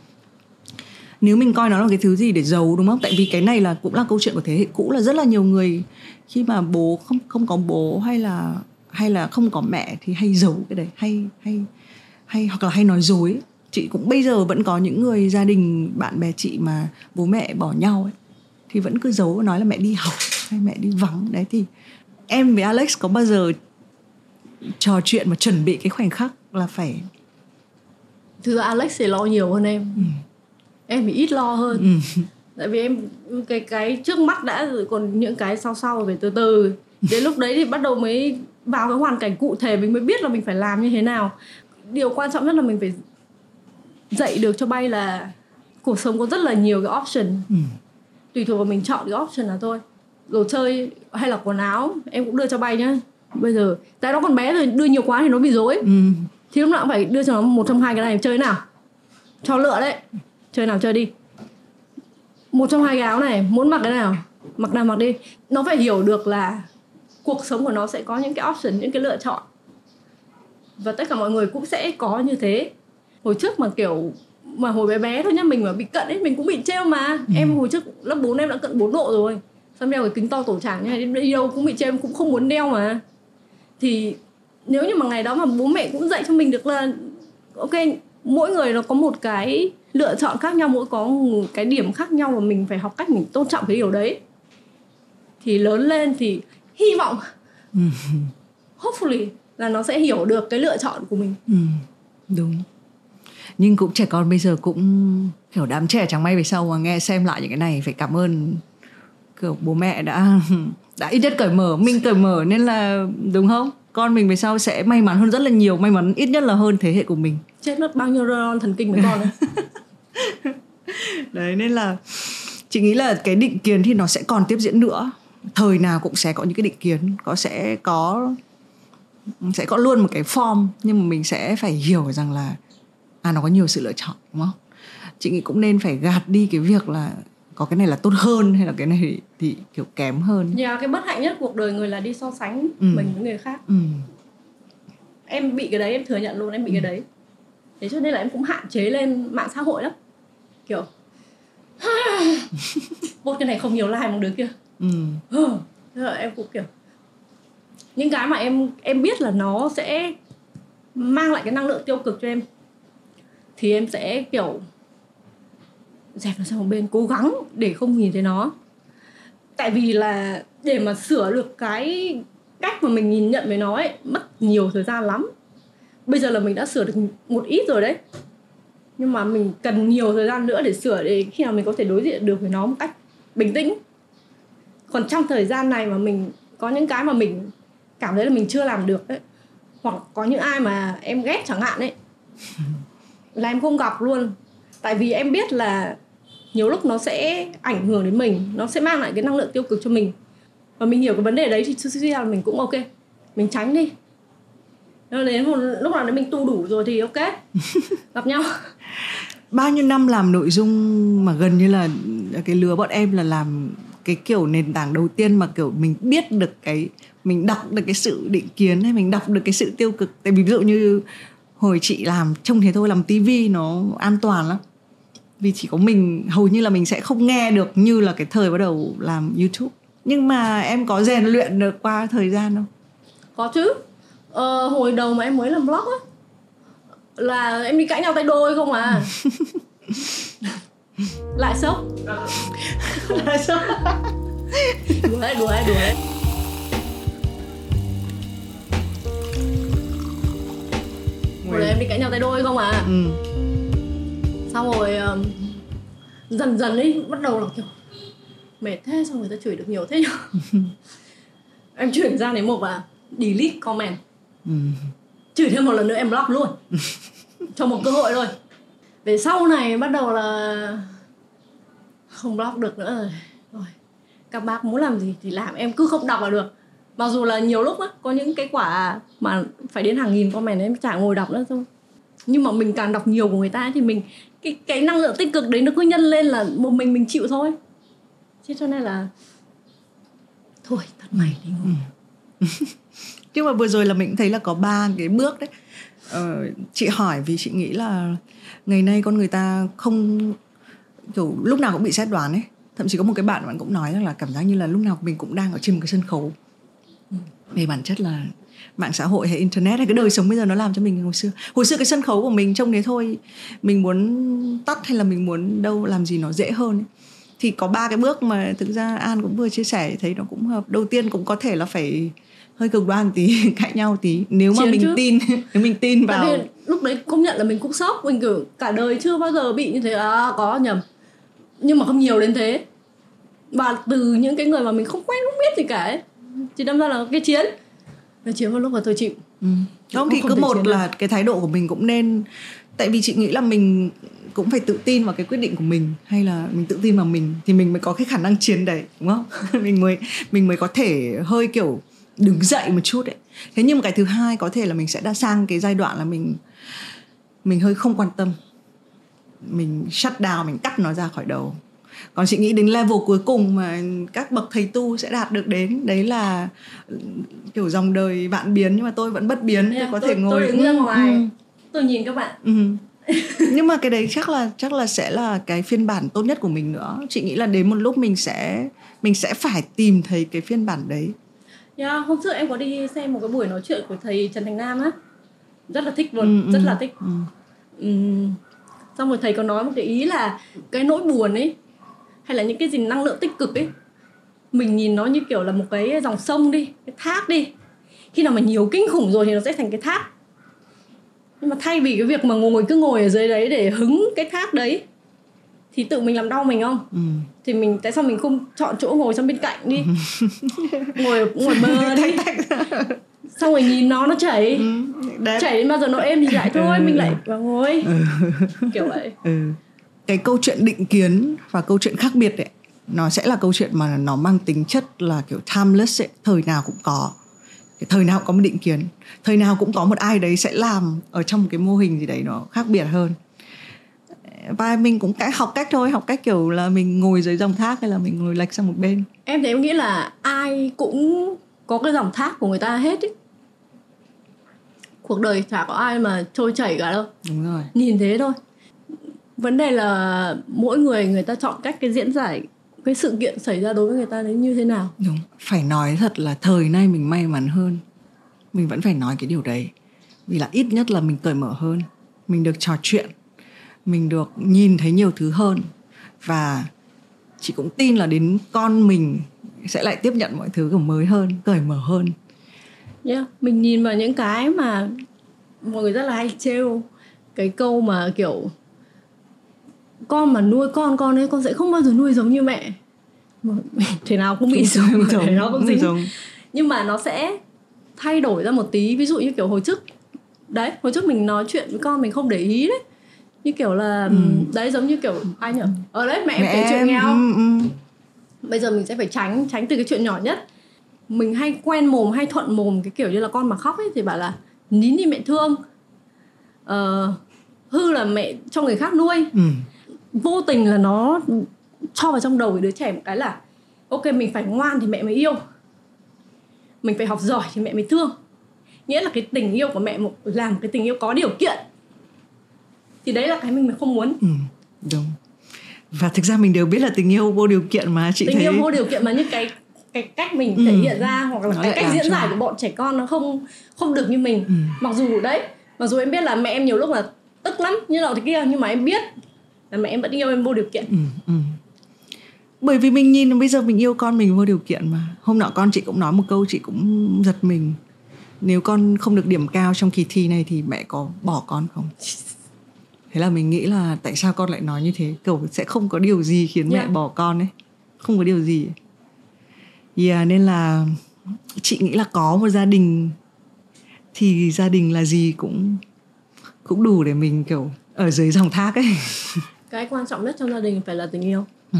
nếu mình coi nó là cái thứ gì để giấu đúng không? Tại vì cái này là cũng là câu chuyện của thế hệ cũ là rất là nhiều người khi mà bố không không có bố hay là hay là không có mẹ thì hay giấu cái đấy hay hay hay hoặc là hay nói dối. Chị cũng bây giờ vẫn có những người gia đình bạn bè chị mà bố mẹ bỏ nhau ấy thì vẫn cứ giấu nói là mẹ đi học hay mẹ đi vắng. Đấy thì em với Alex có bao giờ trò chuyện và chuẩn bị cái khoảnh khắc là phải thực ra Alex thì lo nhiều hơn em. Ừ. em thì ít lo hơn. Ừ, tại vì em cái cái trước mắt đã rồi còn những cái sau sau phải từ từ. Đến lúc đấy thì bắt đầu mới vào cái hoàn cảnh cụ thể mình mới biết là mình phải làm như thế nào. Điều quan trọng nhất là mình phải dạy được cho bay là cuộc sống có rất là nhiều cái option. Ừ, tùy thuộc vào mình chọn cái option nào thôi. Đồ chơi hay là quần áo em cũng đưa cho bay nhá. Bây giờ tại nó còn bé rồi đưa nhiều quá thì nó bị dối ừ. thì lúc nào cũng phải đưa cho nó một trong hai cái này chơi nào. Cho lựa đấy chơi nào chơi đi. Một trong hai cái áo này muốn mặc cái nào? Mặc nào mặc đi. Nó phải hiểu được là cuộc sống của nó sẽ có những cái option những cái lựa chọn. Và tất cả mọi người cũng sẽ có như thế. Hồi trước mà kiểu mà hồi bé bé thôi nhá mình mà bị cận ấy mình cũng bị trêu mà. Ừ. em hồi trước lớp 4 em đã cận 4 độ rồi. Xong đeo cái kính to tổ tràng nha đi đâu cũng bị trêu em cũng không muốn đeo mà. Thì nếu như mà ngày đó mà bố mẹ cũng dạy cho mình được là ok mỗi người nó có một cái lựa chọn khác nhau mỗi có một cái điểm khác nhau và mình phải học cách mình tôn trọng cái điều đấy. Thì lớn lên thì hy vọng [LAUGHS] hopefully là nó sẽ hiểu được cái lựa chọn của mình. Ừ, đúng. Nhưng cũng trẻ con bây giờ cũng kiểu đám trẻ chẳng may về sau mà nghe xem lại những cái này phải cảm ơn kiểu bố mẹ đã [LAUGHS] đã ít nhất cởi mở mình cởi mở nên là đúng không? Con mình về sau sẽ may mắn hơn rất là nhiều may mắn ít nhất là hơn thế hệ của mình chết mất bao nhiêu neuron thần kinh với con đấy đấy nên là chị nghĩ là cái định kiến thì nó sẽ còn tiếp diễn nữa thời nào cũng sẽ có những cái định kiến có sẽ có sẽ có luôn một cái form nhưng mà mình sẽ phải hiểu rằng là à nó có nhiều sự lựa chọn đúng không chị nghĩ cũng nên phải gạt đi cái việc là có cái này là tốt hơn hay là cái này thì, thì kiểu kém hơn nhà yeah, cái bất hạnh nhất cuộc đời người là đi so sánh ừ. mình với người khác ừ. em bị cái đấy em thừa nhận luôn em bị ừ. cái đấy thế cho nên là em cũng hạn chế lên mạng xã hội lắm. Kiểu [LAUGHS] một cái này không nhiều like bằng đứa kia. Ừ. thế là em cũng kiểu những cái mà em em biết là nó sẽ mang lại cái năng lượng tiêu cực cho em thì em sẽ kiểu dẹp nó sang một bên cố gắng để không nhìn thấy nó. Tại vì là để mà sửa được cái cách mà mình nhìn nhận về nó ấy mất nhiều thời gian lắm bây giờ là mình đã sửa được một ít rồi đấy. Nhưng mà mình cần nhiều thời gian nữa để sửa để khi nào mình có thể đối diện được với nó một cách bình tĩnh. Còn trong thời gian này mà mình có những cái mà mình cảm thấy là mình chưa làm được ấy hoặc có những ai mà em ghét chẳng hạn ấy [LAUGHS] là em không gặp luôn. Tại vì em biết là nhiều lúc nó sẽ ảnh hưởng đến mình nó sẽ mang lại cái năng lượng tiêu cực cho mình. Và mình hiểu cái vấn đề đấy thì suy ra là mình cũng ok. Mình tránh đi nó đến một lúc nào đấy mình tu đủ rồi thì ok. [LAUGHS] Gặp nhau. Bao nhiêu năm làm nội dung mà gần như là cái lứa bọn em là làm cái kiểu nền tảng đầu tiên mà kiểu mình biết được cái mình đọc được cái sự định kiến hay mình đọc được cái sự tiêu cực? Tại vì ví dụ như hồi chị làm trông thế thôi làm tivi nó an toàn lắm. Vì chỉ có mình hầu như là mình sẽ không nghe được như là cái thời bắt đầu làm youtube. Nhưng mà em có rèn luyện được qua thời gian không? Có chứ ờ, hồi đầu mà em mới làm vlog á là em đi cãi nhau tay đôi không à? [LAUGHS] Lại sốc. Lại sốc. Đùa đùa đùa hồi đấy em đi cãi nhau tay đôi không à? Ừ. xong rồi um, dần dần ấy bắt đầu là kiểu mệt thế xong người ta chửi được nhiều thế nhở? [LAUGHS] Em chuyển sang đến một là delete comment ừ. chửi thêm một lần nữa em block luôn. [LAUGHS] Cho một cơ hội thôi. Về sau này bắt đầu là không block được nữa rồi. Rồi các bác muốn làm gì thì làm em cứ không đọc là được. Mặc dù là nhiều lúc á có những cái quả mà phải đến hàng nghìn comment em chả ngồi đọc nữa thôi. Nhưng mà mình càng đọc nhiều của người ta thì mình cái cái năng lượng tích cực đấy nó cứ nhân lên là một mình mình chịu thôi. Thế cho nên là thôi thật mày đi ngủ. Ừ. [LAUGHS] nhưng mà vừa rồi là mình thấy là có ba cái bước đấy. Ờ, chị hỏi vì chị nghĩ là ngày nay con người ta không kiểu lúc nào cũng bị xét đoán ấy. Thậm chí có một cái bạn bạn cũng nói rằng là cảm giác như là lúc nào mình cũng đang ở trên một cái sân khấu. Ừ. Về bản chất là mạng xã hội hay internet hay cái đời sống bây giờ nó làm cho mình hồi xưa. Hồi xưa cái sân khấu của mình trông thế thôi. Mình muốn tắt hay là mình muốn đâu làm gì nó dễ hơn ấy. thì có ba cái bước mà thực ra an cũng vừa chia sẻ thấy nó cũng hợp. Đầu tiên cũng có thể là phải hơi cực đoan tí [LAUGHS] cãi nhau tí. Nếu mà Chiến mình chứ. tin [LAUGHS] nếu mình tin vào Tại lúc đấy công nhận là mình cũng sốc mình kiểu cả đời chưa bao giờ bị như thế. À có nhầm. Nhưng mà không nhiều đến thế. Và từ những cái người mà mình không quen không biết gì cả ấy chỉ đâm ra là cái chiến. Nó chiến một lúc mà tôi chịu. Ừ. không, không thì cứ một là cái thái độ của mình cũng nên tại vì chị nghĩ là mình cũng phải tự tin vào cái quyết định của mình hay là mình tự tin vào mình thì mình mới có cái khả năng chiến đấy đúng không? [LAUGHS] Mình mới mình mới có thể hơi kiểu đứng dậy một chút đấy thế nhưng mà cái thứ hai có thể là mình sẽ đã sang cái giai đoạn là mình mình hơi không quan tâm. Mình shut down mình cắt nó ra khỏi đầu. Còn chị nghĩ đến level cuối cùng mà các bậc thầy tu sẽ đạt được đến đấy là kiểu dòng đời bạn biến. Nhưng mà tôi vẫn bất biến yeah, tôi có tôi, thể ngồi tôi đứng ra ngoài. ừ, tôi nhìn các bạn. Ừ. [LAUGHS] nhưng mà cái đấy chắc là chắc là sẽ là cái phiên bản tốt nhất của mình nữa. Chị nghĩ là đến một lúc mình sẽ mình sẽ phải tìm thấy cái phiên bản đấy yeah, hôm trước em có đi xem một cái buổi nói chuyện của thầy Trần Thành Nam á. Rất là thích luôn Ừ, rất ừ, là thích. Ừ. Ừm, xong rồi thầy có nói một cái ý là cái nỗi buồn ấy hay là những cái gì năng lượng tích cực ấy mình nhìn nó như kiểu là một cái dòng sông đi cái thác đi. Khi nào mà nhiều kinh khủng rồi thì nó sẽ thành cái thác. Nhưng mà thay vì cái việc mà ngồi cứ ngồi ở dưới đấy để hứng cái thác đấy thì tự mình làm đau mình không? Ừ. thì mình tại sao mình không chọn chỗ ngồi sang bên cạnh đi? [LAUGHS] Ngồi ngồi bờ đi. xong rồi nhìn nó nó chảy. Ừ, đẹp. chảy đến bao giờ nó êm thì lại thôi Ừ. mình lại vào ngồi kiểu vậy. Ừ. cái câu chuyện định kiến và câu chuyện khác biệt ấy nó sẽ là câu chuyện mà nó mang tính chất là kiểu timeless ấy thời nào cũng có. Cái thời nào cũng có một định kiến. Thời nào cũng có một ai đấy sẽ làm ở trong một cái mô hình gì đấy nó khác biệt hơn và mình cũng cách học cách thôi học cách kiểu là mình ngồi dưới dòng thác hay là mình ngồi lệch sang một bên. Em thì em nghĩ là ai cũng có cái dòng thác của người ta hết ý. cuộc đời chả có ai mà trôi chảy cả đâu. Đúng rồi. Nhìn thế thôi. Vấn đề là mỗi người người ta chọn cách cái diễn giải cái sự kiện xảy ra đối với người ta đấy như thế nào. Đúng. Phải nói thật là thời nay mình may mắn hơn. Mình vẫn phải nói cái điều đấy. Vì là ít nhất là mình cởi mở hơn. Mình được trò chuyện mình được nhìn thấy nhiều thứ hơn. Và chị cũng tin là đến con mình sẽ lại tiếp nhận mọi thứ kiểu mới hơn cởi mở hơn. Yeah. mình nhìn vào những cái mà mọi người rất là hay trêu. Cái câu mà kiểu con mà nuôi con con ấy con sẽ không bao giờ nuôi giống như mẹ. [LAUGHS] Thế nào cũng bị giống thế nào cũng dính giống. Nhưng mà nó sẽ thay đổi ra một tí. Ví dụ như kiểu hồi trước đấy hồi trước mình nói chuyện với con mình không để ý đấy như kiểu là Ừ. đấy giống như kiểu ai nhở ở đấy mẹ em mẹ kể chuyện em nhau ừ, ừ. bây giờ mình sẽ phải tránh tránh từ cái chuyện nhỏ nhất. Mình hay quen mồm hay thuận mồm cái kiểu như là con mà khóc ấy thì bảo là nín đi mẹ thương. Ờ, hư là mẹ cho người khác nuôi. Ừ. vô tình là nó cho vào trong đầu cái đứa trẻ một cái là ok mình phải ngoan thì mẹ mới yêu. Mình phải học giỏi thì mẹ mới thương. Nghĩa là cái tình yêu của mẹ một là một cái tình yêu có điều kiện thì đấy là cái mình không muốn. Ừ, đúng. Và thực ra mình đều biết là tình yêu vô điều kiện mà chị tình thấy. yêu vô điều kiện mà những cái cái cách mình Ừ. thể hiện ra hoặc là Nó cái cách diễn giải của bọn trẻ con nó không không được như mình. Ừ. mặc dù đấy mặc dù em biết là mẹ em nhiều lúc là tức lắm như nào thế kia nhưng mà em biết là mẹ em vẫn yêu em vô điều kiện. Ừ, ừ. bởi vì mình nhìn bây giờ mình yêu con mình vô điều kiện mà. Hôm nọ con chị cũng nói một câu chị cũng giật mình. Nếu con không được điểm cao trong kỳ thi này thì mẹ có bỏ con không [LAUGHS] thế là mình nghĩ là tại sao con lại nói như thế kiểu sẽ không có điều gì khiến mẹ Yeah. bỏ con ấy không có điều gì yeah, nên là chị nghĩ là có một gia đình thì gia đình là gì cũng cũng đủ để mình kiểu ở dưới dòng thác ấy [LAUGHS] cái quan trọng nhất trong gia đình phải là tình yêu Ừ.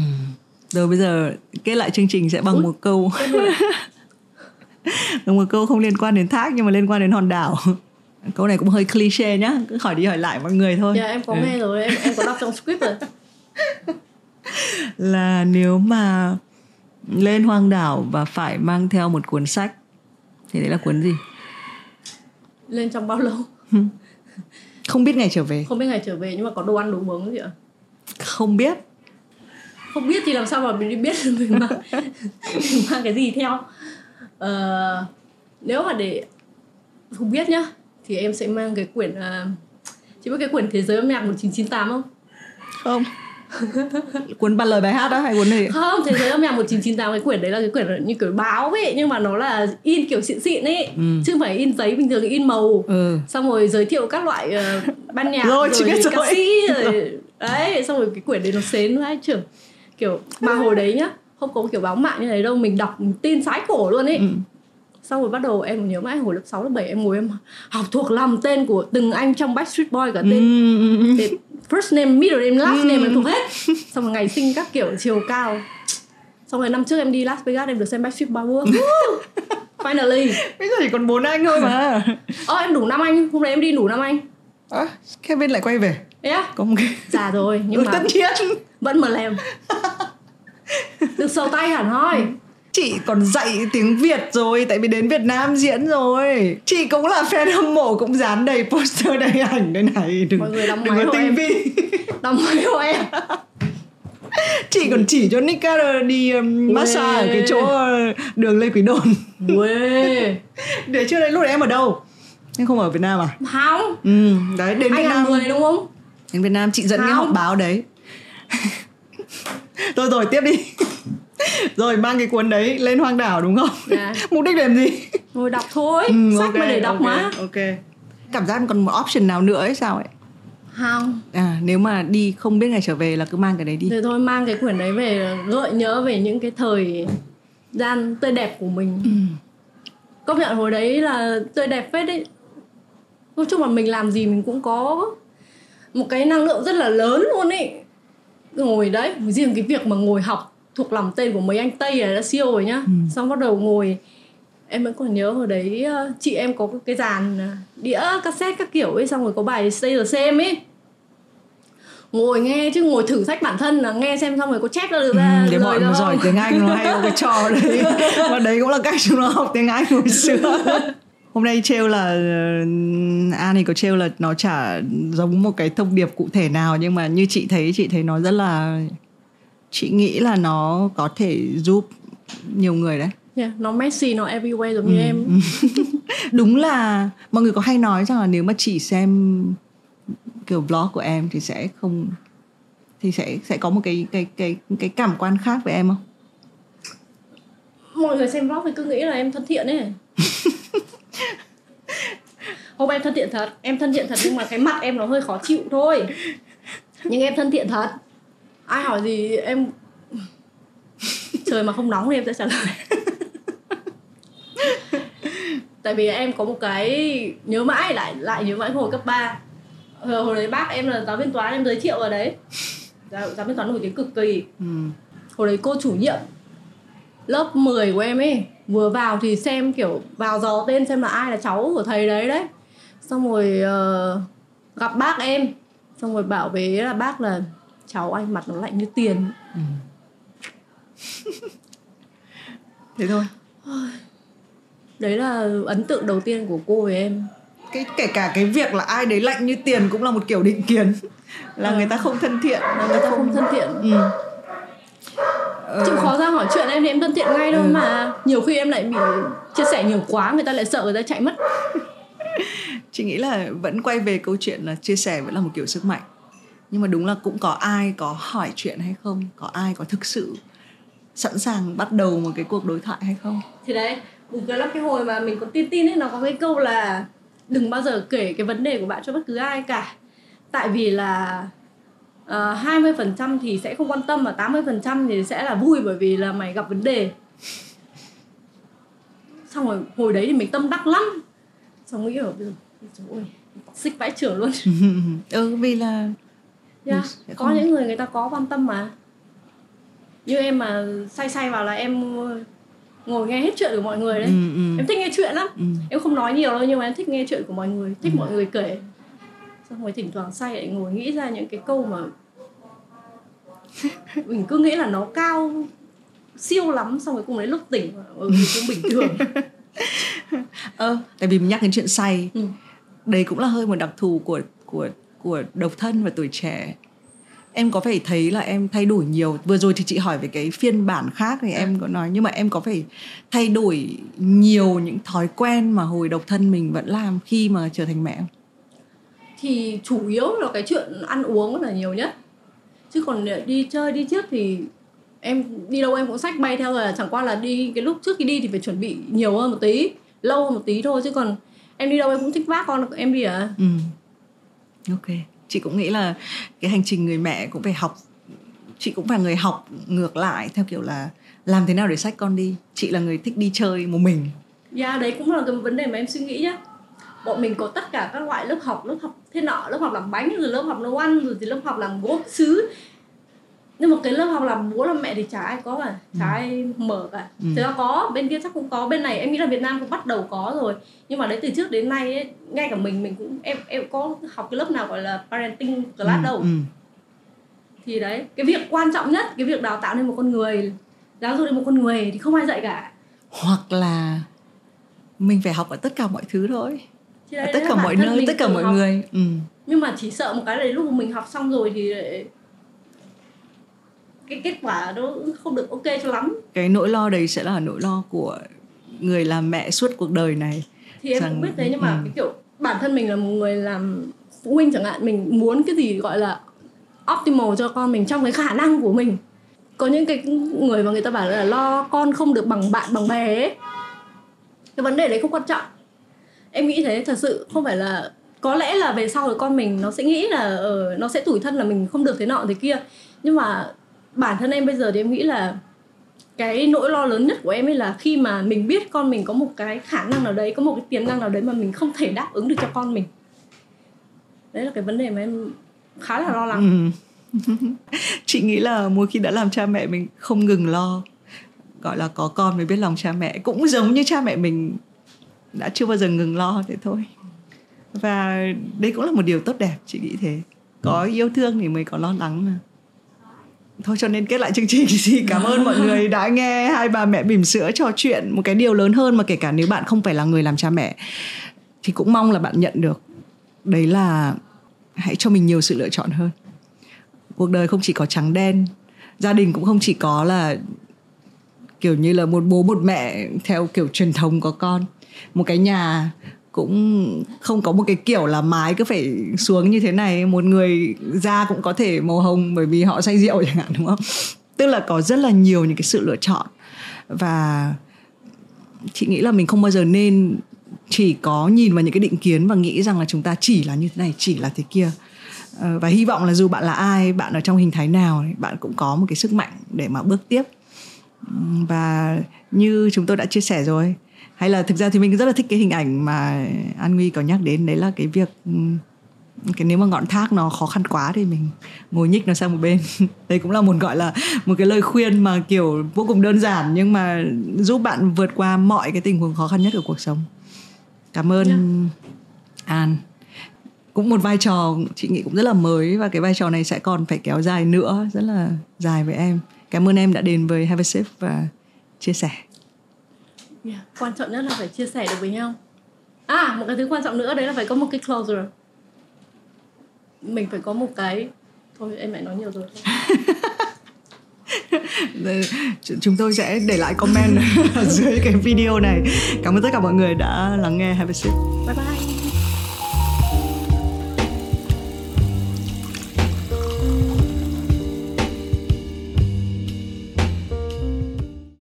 Rồi bây giờ kết lại chương trình sẽ bằng Ui. một câu [LAUGHS] bằng một câu không liên quan đến thác nhưng mà liên quan đến hòn đảo. Câu này cũng hơi cliché nhá, cứ hỏi đi hỏi lại mọi người thôi. dạ em có Ừ. nghe rồi em em có đọc trong script rồi [LAUGHS] Là nếu mà lên hoang đảo và phải mang theo một cuốn sách thì đấy là cuốn gì? lên trong bao lâu Không biết ngày trở về, không biết ngày trở về nhưng mà có đồ ăn đồ uống gì ạ không biết. không biết thì làm sao mà mình đi biết mình mang mình [LAUGHS] mang cái gì theo ờ, nếu mà để không biết nhá thì em sẽ mang cái quyển uh, chị biết cái quyển thế giới âm nhạc 1998 không Không. [LAUGHS] cuốn ba lời bài hát đó hay cuốn gì? không thế giới âm nhạc 1998 cái quyển đấy là cái quyển như kiểu báo ấy nhưng mà nó là in kiểu xịn xịn ấy Ừ. chứ không phải in giấy bình thường in màu Ừ. xong rồi giới thiệu các loại ờ, ban nhạc Rồi, biết ca rồi. sĩ rồi đấy xong rồi cái quyển đấy nó xến vai trưởng kiểu mà hồi đấy nhá không có kiểu báo mạng như này đâu mình đọc tin sái cổ luôn ấy Ừ. xong rồi bắt đầu em nhớ mãi hồi lớp 6, lớp 7 em ngồi em học thuộc lòng tên của từng anh trong Backstreet Boy cả tên. Tên first name, middle name, last name em thuộc hết. Xong rồi ngày sinh các kiểu chiều cao. Xong rồi năm trước em đi Las Vegas em được xem Backstreet Boy finally. Bây giờ chỉ còn bốn anh thôi mà. Ơ em đủ năm anh hôm nay em đi đủ năm anh. À, Kevin lại quay về. Á? Có một cái già rồi nhưng ừ, mà tất nhiên. vẫn mà làm được sầu tay hẳn hoi chị còn dạy tiếng Việt rồi tại vì đến Việt Nam diễn rồi. Chị cũng là fan hâm mộ cũng dán đầy poster đầy ảnh đây này. Đừng Mọi người đóng đừng có hộ tinh vi. [LAUGHS] Đóng máy của em. Chị còn chỉ cho Nick Carter đi um, massage ở cái chỗ uh, đường Lê Quý Đôn. [LAUGHS] Để chưa đấy lúc đấy em ở đâu. Em không ở Việt Nam à? Không ừ đấy đến Việt Nam 2010 đúng không? Đến Việt Nam chị dẫn cái Không. họp báo đấy. [LAUGHS] Rồi rồi tiếp đi [LAUGHS] rồi mang cái cuốn đấy lên hoang đảo đúng không? Dạ. [LAUGHS] mục đích làm gì? Ngồi đọc thôi. Ừ, sách ok, mà để đọc ok, mà. ok. Cảm giác còn một option nào nữa ấy sao ấy? Không. À nếu mà đi không biết ngày trở về là cứ mang cái đấy đi. Thế thôi mang cái quyển đấy về gợi nhớ về những cái thời gian tươi đẹp của mình. Ừ. Công nhận hồi đấy là tươi đẹp phết đấy. Nói chung là mình làm gì mình cũng có một cái năng lượng rất là lớn luôn ấy. Ngồi đấy, riêng cái việc mà ngồi học thuộc lòng tên của mấy anh Tây là đã siêu rồi nhá. Ừ. Xong bắt đầu ngồi. Em vẫn còn nhớ hồi đấy ờ, chị em có cái dàn ờ, đĩa cassette các kiểu ấy Xong rồi có bài Stay the Same ấy. Ngồi nghe chứ ngồi thử sách bản thân là nghe xem xong rồi có chép ra được ra Ừ, để mà không? giỏi tiếng Anh nó hay có cái trò đấy. [LAUGHS] Và đấy cũng là cách chúng nó học tiếng Anh hồi xưa. Hôm nay trêu là uh, An thì có trêu là nó chả giống một cái thông điệp cụ thể nào nhưng mà như chị thấy chị thấy nó rất là chị nghĩ là nó có thể giúp nhiều người đấy. Yeah, nó messy nó everywhere giống Ừ, như em. [LAUGHS] Đúng là mọi người có hay nói rằng là nếu mà chỉ xem kiểu vlog của em thì sẽ không thì sẽ sẽ có một cái cái cái cái cảm quan khác với em không? Mọi người xem vlog thì cứ nghĩ là em thân thiện ấy. [LAUGHS] Không em thân thiện thật em thân thiện thật nhưng mà cái mặt em nó hơi khó chịu thôi. Nhưng em thân thiện thật ai hỏi gì em trời mà không nóng thì em sẽ trả lời. Tại vì em có một cái nhớ mãi lại lại nhớ mãi hồi cấp 3 hồi, hồi đấy bác em là giáo viên toán em giới thiệu ở đấy. Giáo, giáo viên toán nổi tiếng cực kỳ. Ừ. hồi đấy cô chủ nhiệm lớp 10 của em ấy vừa vào thì xem kiểu vào dò tên xem là ai là cháu của thầy đấy đấy. Xong rồi ờ, gặp bác em. Xong rồi bảo với là bác là cháu anh mặt nó lạnh như tiền. [LAUGHS] Thế thôi. Đấy là ấn tượng đầu tiên của cô với em. Cái kể cả cái việc là ai đấy lạnh như tiền cũng là một kiểu định kiến. [LAUGHS] Là Ừ. người ta không thân thiện là người ta không thân thiện. Ừ. chịu khó ra hỏi chuyện em thì em thân thiện ngay thôi Ừ. mà. Nhiều khi em lại bị chia sẻ nhiều quá người ta lại sợ người ta chạy mất. [LAUGHS] Chị nghĩ là vẫn quay về câu chuyện là chia sẻ vẫn là một kiểu sức mạnh nhưng mà đúng là cũng có ai có hỏi chuyện hay không? Có ai có thực sự sẵn sàng bắt đầu một cái cuộc đối thoại hay không? Thì đấy buồn cười lắm cái hồi mà mình có tin tin ấy nó có cái câu là đừng bao giờ kể cái vấn đề của bạn cho bất cứ ai cả. Tại vì là uh, 20% thì sẽ không quan tâm và 80% thì sẽ là vui bởi vì là mày gặp vấn đề. Xong rồi hồi đấy thì mình tâm đắc lắm. Xong nghĩ ở bây giờ trời ơi xích vãi trưởng luôn. [LAUGHS] Ừ vì là yeah. Ừ, sẽ có không- những người người ta có quan tâm mà. Như em mà say say vào là em ngồi nghe hết chuyện của mọi người đấy. Ừ, ừ, em thích nghe chuyện lắm. Ừ. em không nói nhiều đâu nhưng mà em thích nghe chuyện của mọi người thích mọi người kể. Xong rồi thỉnh thoảng say lại ngồi nghĩ ra những cái câu mà [LAUGHS] mình cứ nghĩ là nó cao siêu lắm xong rồi cùng đấy lúc tỉnh ừ, cũng bình thường. Ờ tại vì mình nhắc đến chuyện say. Ừ. đấy cũng là hơi một đặc thù của của của độc thân và tuổi trẻ. Em có phải thấy là em thay đổi nhiều? Vừa rồi thì chị hỏi về cái phiên bản khác thì em có nói nhưng mà em có phải thay đổi nhiều những thói quen mà hồi độc thân mình vẫn làm khi mà trở thành mẹ không? thì chủ yếu là cái chuyện ăn uống là nhiều nhất. Chứ còn đi chơi đi trước thì em đi đâu em cũng sách bay theo rồi chẳng qua là đi cái lúc trước khi đi thì phải chuẩn bị nhiều hơn một tí lâu hơn một tí thôi. Chứ còn em đi đâu em cũng thích vác con em đi à? Ừ ok. Chị cũng nghĩ là cái hành trình người mẹ cũng phải học chị cũng phải người học ngược lại theo kiểu là làm thế nào để sách con đi. Chị là người thích đi chơi một mình. Dạ yeah, đấy cũng là cái vấn đề mà em suy nghĩ nhá. Bọn mình có tất cả các loại lớp học lớp học thế nọ lớp học làm bánh rồi lớp học nấu ăn rồi thì lớp học làm gốm sứ nhưng mà cái lớp học làm bố làm mẹ thì chả ai có cả chả ừ. ai mở cả ừ. thực ra có bên kia chắc cũng có bên này em nghĩ là việt nam cũng bắt đầu có rồi nhưng mà đấy từ trước đến nay ấy, ngay cả mình mình cũng em em có học cái lớp nào gọi là parenting class ừ. đâu ừ. thì đấy cái việc quan trọng nhất cái việc đào tạo nên một con người giáo dục nên một con người thì không ai dạy cả hoặc là mình phải học ở tất cả mọi thứ thôi ở tất cả mọi nơi tất cả mọi học. người ừ. nhưng mà chỉ sợ một cái là lúc mình học xong rồi thì cái kết quả nó không được ok cho lắm. Cái nỗi lo đấy sẽ là nỗi lo của người làm mẹ suốt cuộc đời này. Thì em rằng, cũng biết thế nhưng mà ừ. cái kiểu bản thân mình là một người làm phụ huynh chẳng hạn mình muốn cái gì gọi là optimal cho con mình trong cái khả năng của mình. Có những cái người mà người ta bảo là lo con không được bằng bạn bằng bè ấy. Cái vấn đề đấy không quan trọng. Em nghĩ thế thật sự không phải là có lẽ là về sau rồi con mình nó sẽ nghĩ là uh, nó sẽ tủi thân là mình không được thế nọ thế kia. Nhưng mà bản thân em bây giờ thì em nghĩ là cái nỗi lo lớn nhất của em ấy là khi mà mình biết con mình có một cái khả năng nào đấy, có một cái tiềm năng nào đấy mà mình không thể đáp ứng được cho con mình. Đấy là cái vấn đề mà em khá là lo lắng. Ừ. [LAUGHS] chị nghĩ là mỗi khi đã làm cha mẹ mình không ngừng lo, gọi là có con mới biết lòng cha mẹ, cũng giống như cha mẹ mình đã chưa bao giờ ngừng lo thế thôi. Và đây cũng là một điều tốt đẹp, chị nghĩ thế. Có yêu thương thì mới có lo lắng mà thôi cho nên kết lại chương trình thì cảm ơn mọi người đã nghe hai bà mẹ bỉm sữa trò chuyện một cái điều lớn hơn mà kể cả nếu bạn không phải là người làm cha mẹ thì cũng mong là bạn nhận được. Đấy là hãy cho mình nhiều sự lựa chọn hơn. Cuộc đời không chỉ có trắng đen, gia đình cũng không chỉ có là kiểu như là một bố một mẹ theo kiểu truyền thống có con. Một cái nhà cũng không có một cái kiểu là mái cứ phải xuống như thế này. Một người da cũng có thể màu hồng bởi vì họ say rượu [LAUGHS] chẳng hạn, đúng không? Tức là có rất là nhiều những cái sự lựa chọn. Và chị nghĩ là mình không bao giờ nên chỉ có nhìn vào những cái định kiến và nghĩ rằng là chúng ta chỉ là như thế này, chỉ là thế kia. Ờ, và hy vọng là dù bạn là ai, bạn ở trong hình thái nào bạn cũng có một cái sức mạnh để mà bước tiếp. Và như chúng tôi đã chia sẻ rồi hay là thực ra thì mình rất là thích cái hình ảnh mà an nguy có nhắc đến. Đấy là cái việc cái nếu mà ngọn thác nó khó khăn quá thì mình ngồi nhích nó sang một bên. [LAUGHS] Đấy cũng là một gọi là một cái lời khuyên mà kiểu vô cùng đơn giản nhưng mà giúp bạn vượt qua mọi cái tình huống khó khăn nhất của cuộc sống. Cảm ơn yeah. Dạ. an. Cũng một vai trò chị nghĩ cũng rất là mới và cái vai trò này sẽ còn phải kéo dài nữa rất là dài với em. Cảm ơn em đã đến với Have a Sip và chia sẻ yeah. quan trọng nhất là phải chia sẻ được với nhau. À một cái thứ quan trọng nữa đấy là phải có một cái closure. Mình phải có một cái thôi em lại nói nhiều rồi. [LAUGHS] Chúng tôi sẽ để lại comment [LAUGHS] dưới cái video này. Cảm ơn tất cả mọi người đã lắng nghe. Have a sip bye bye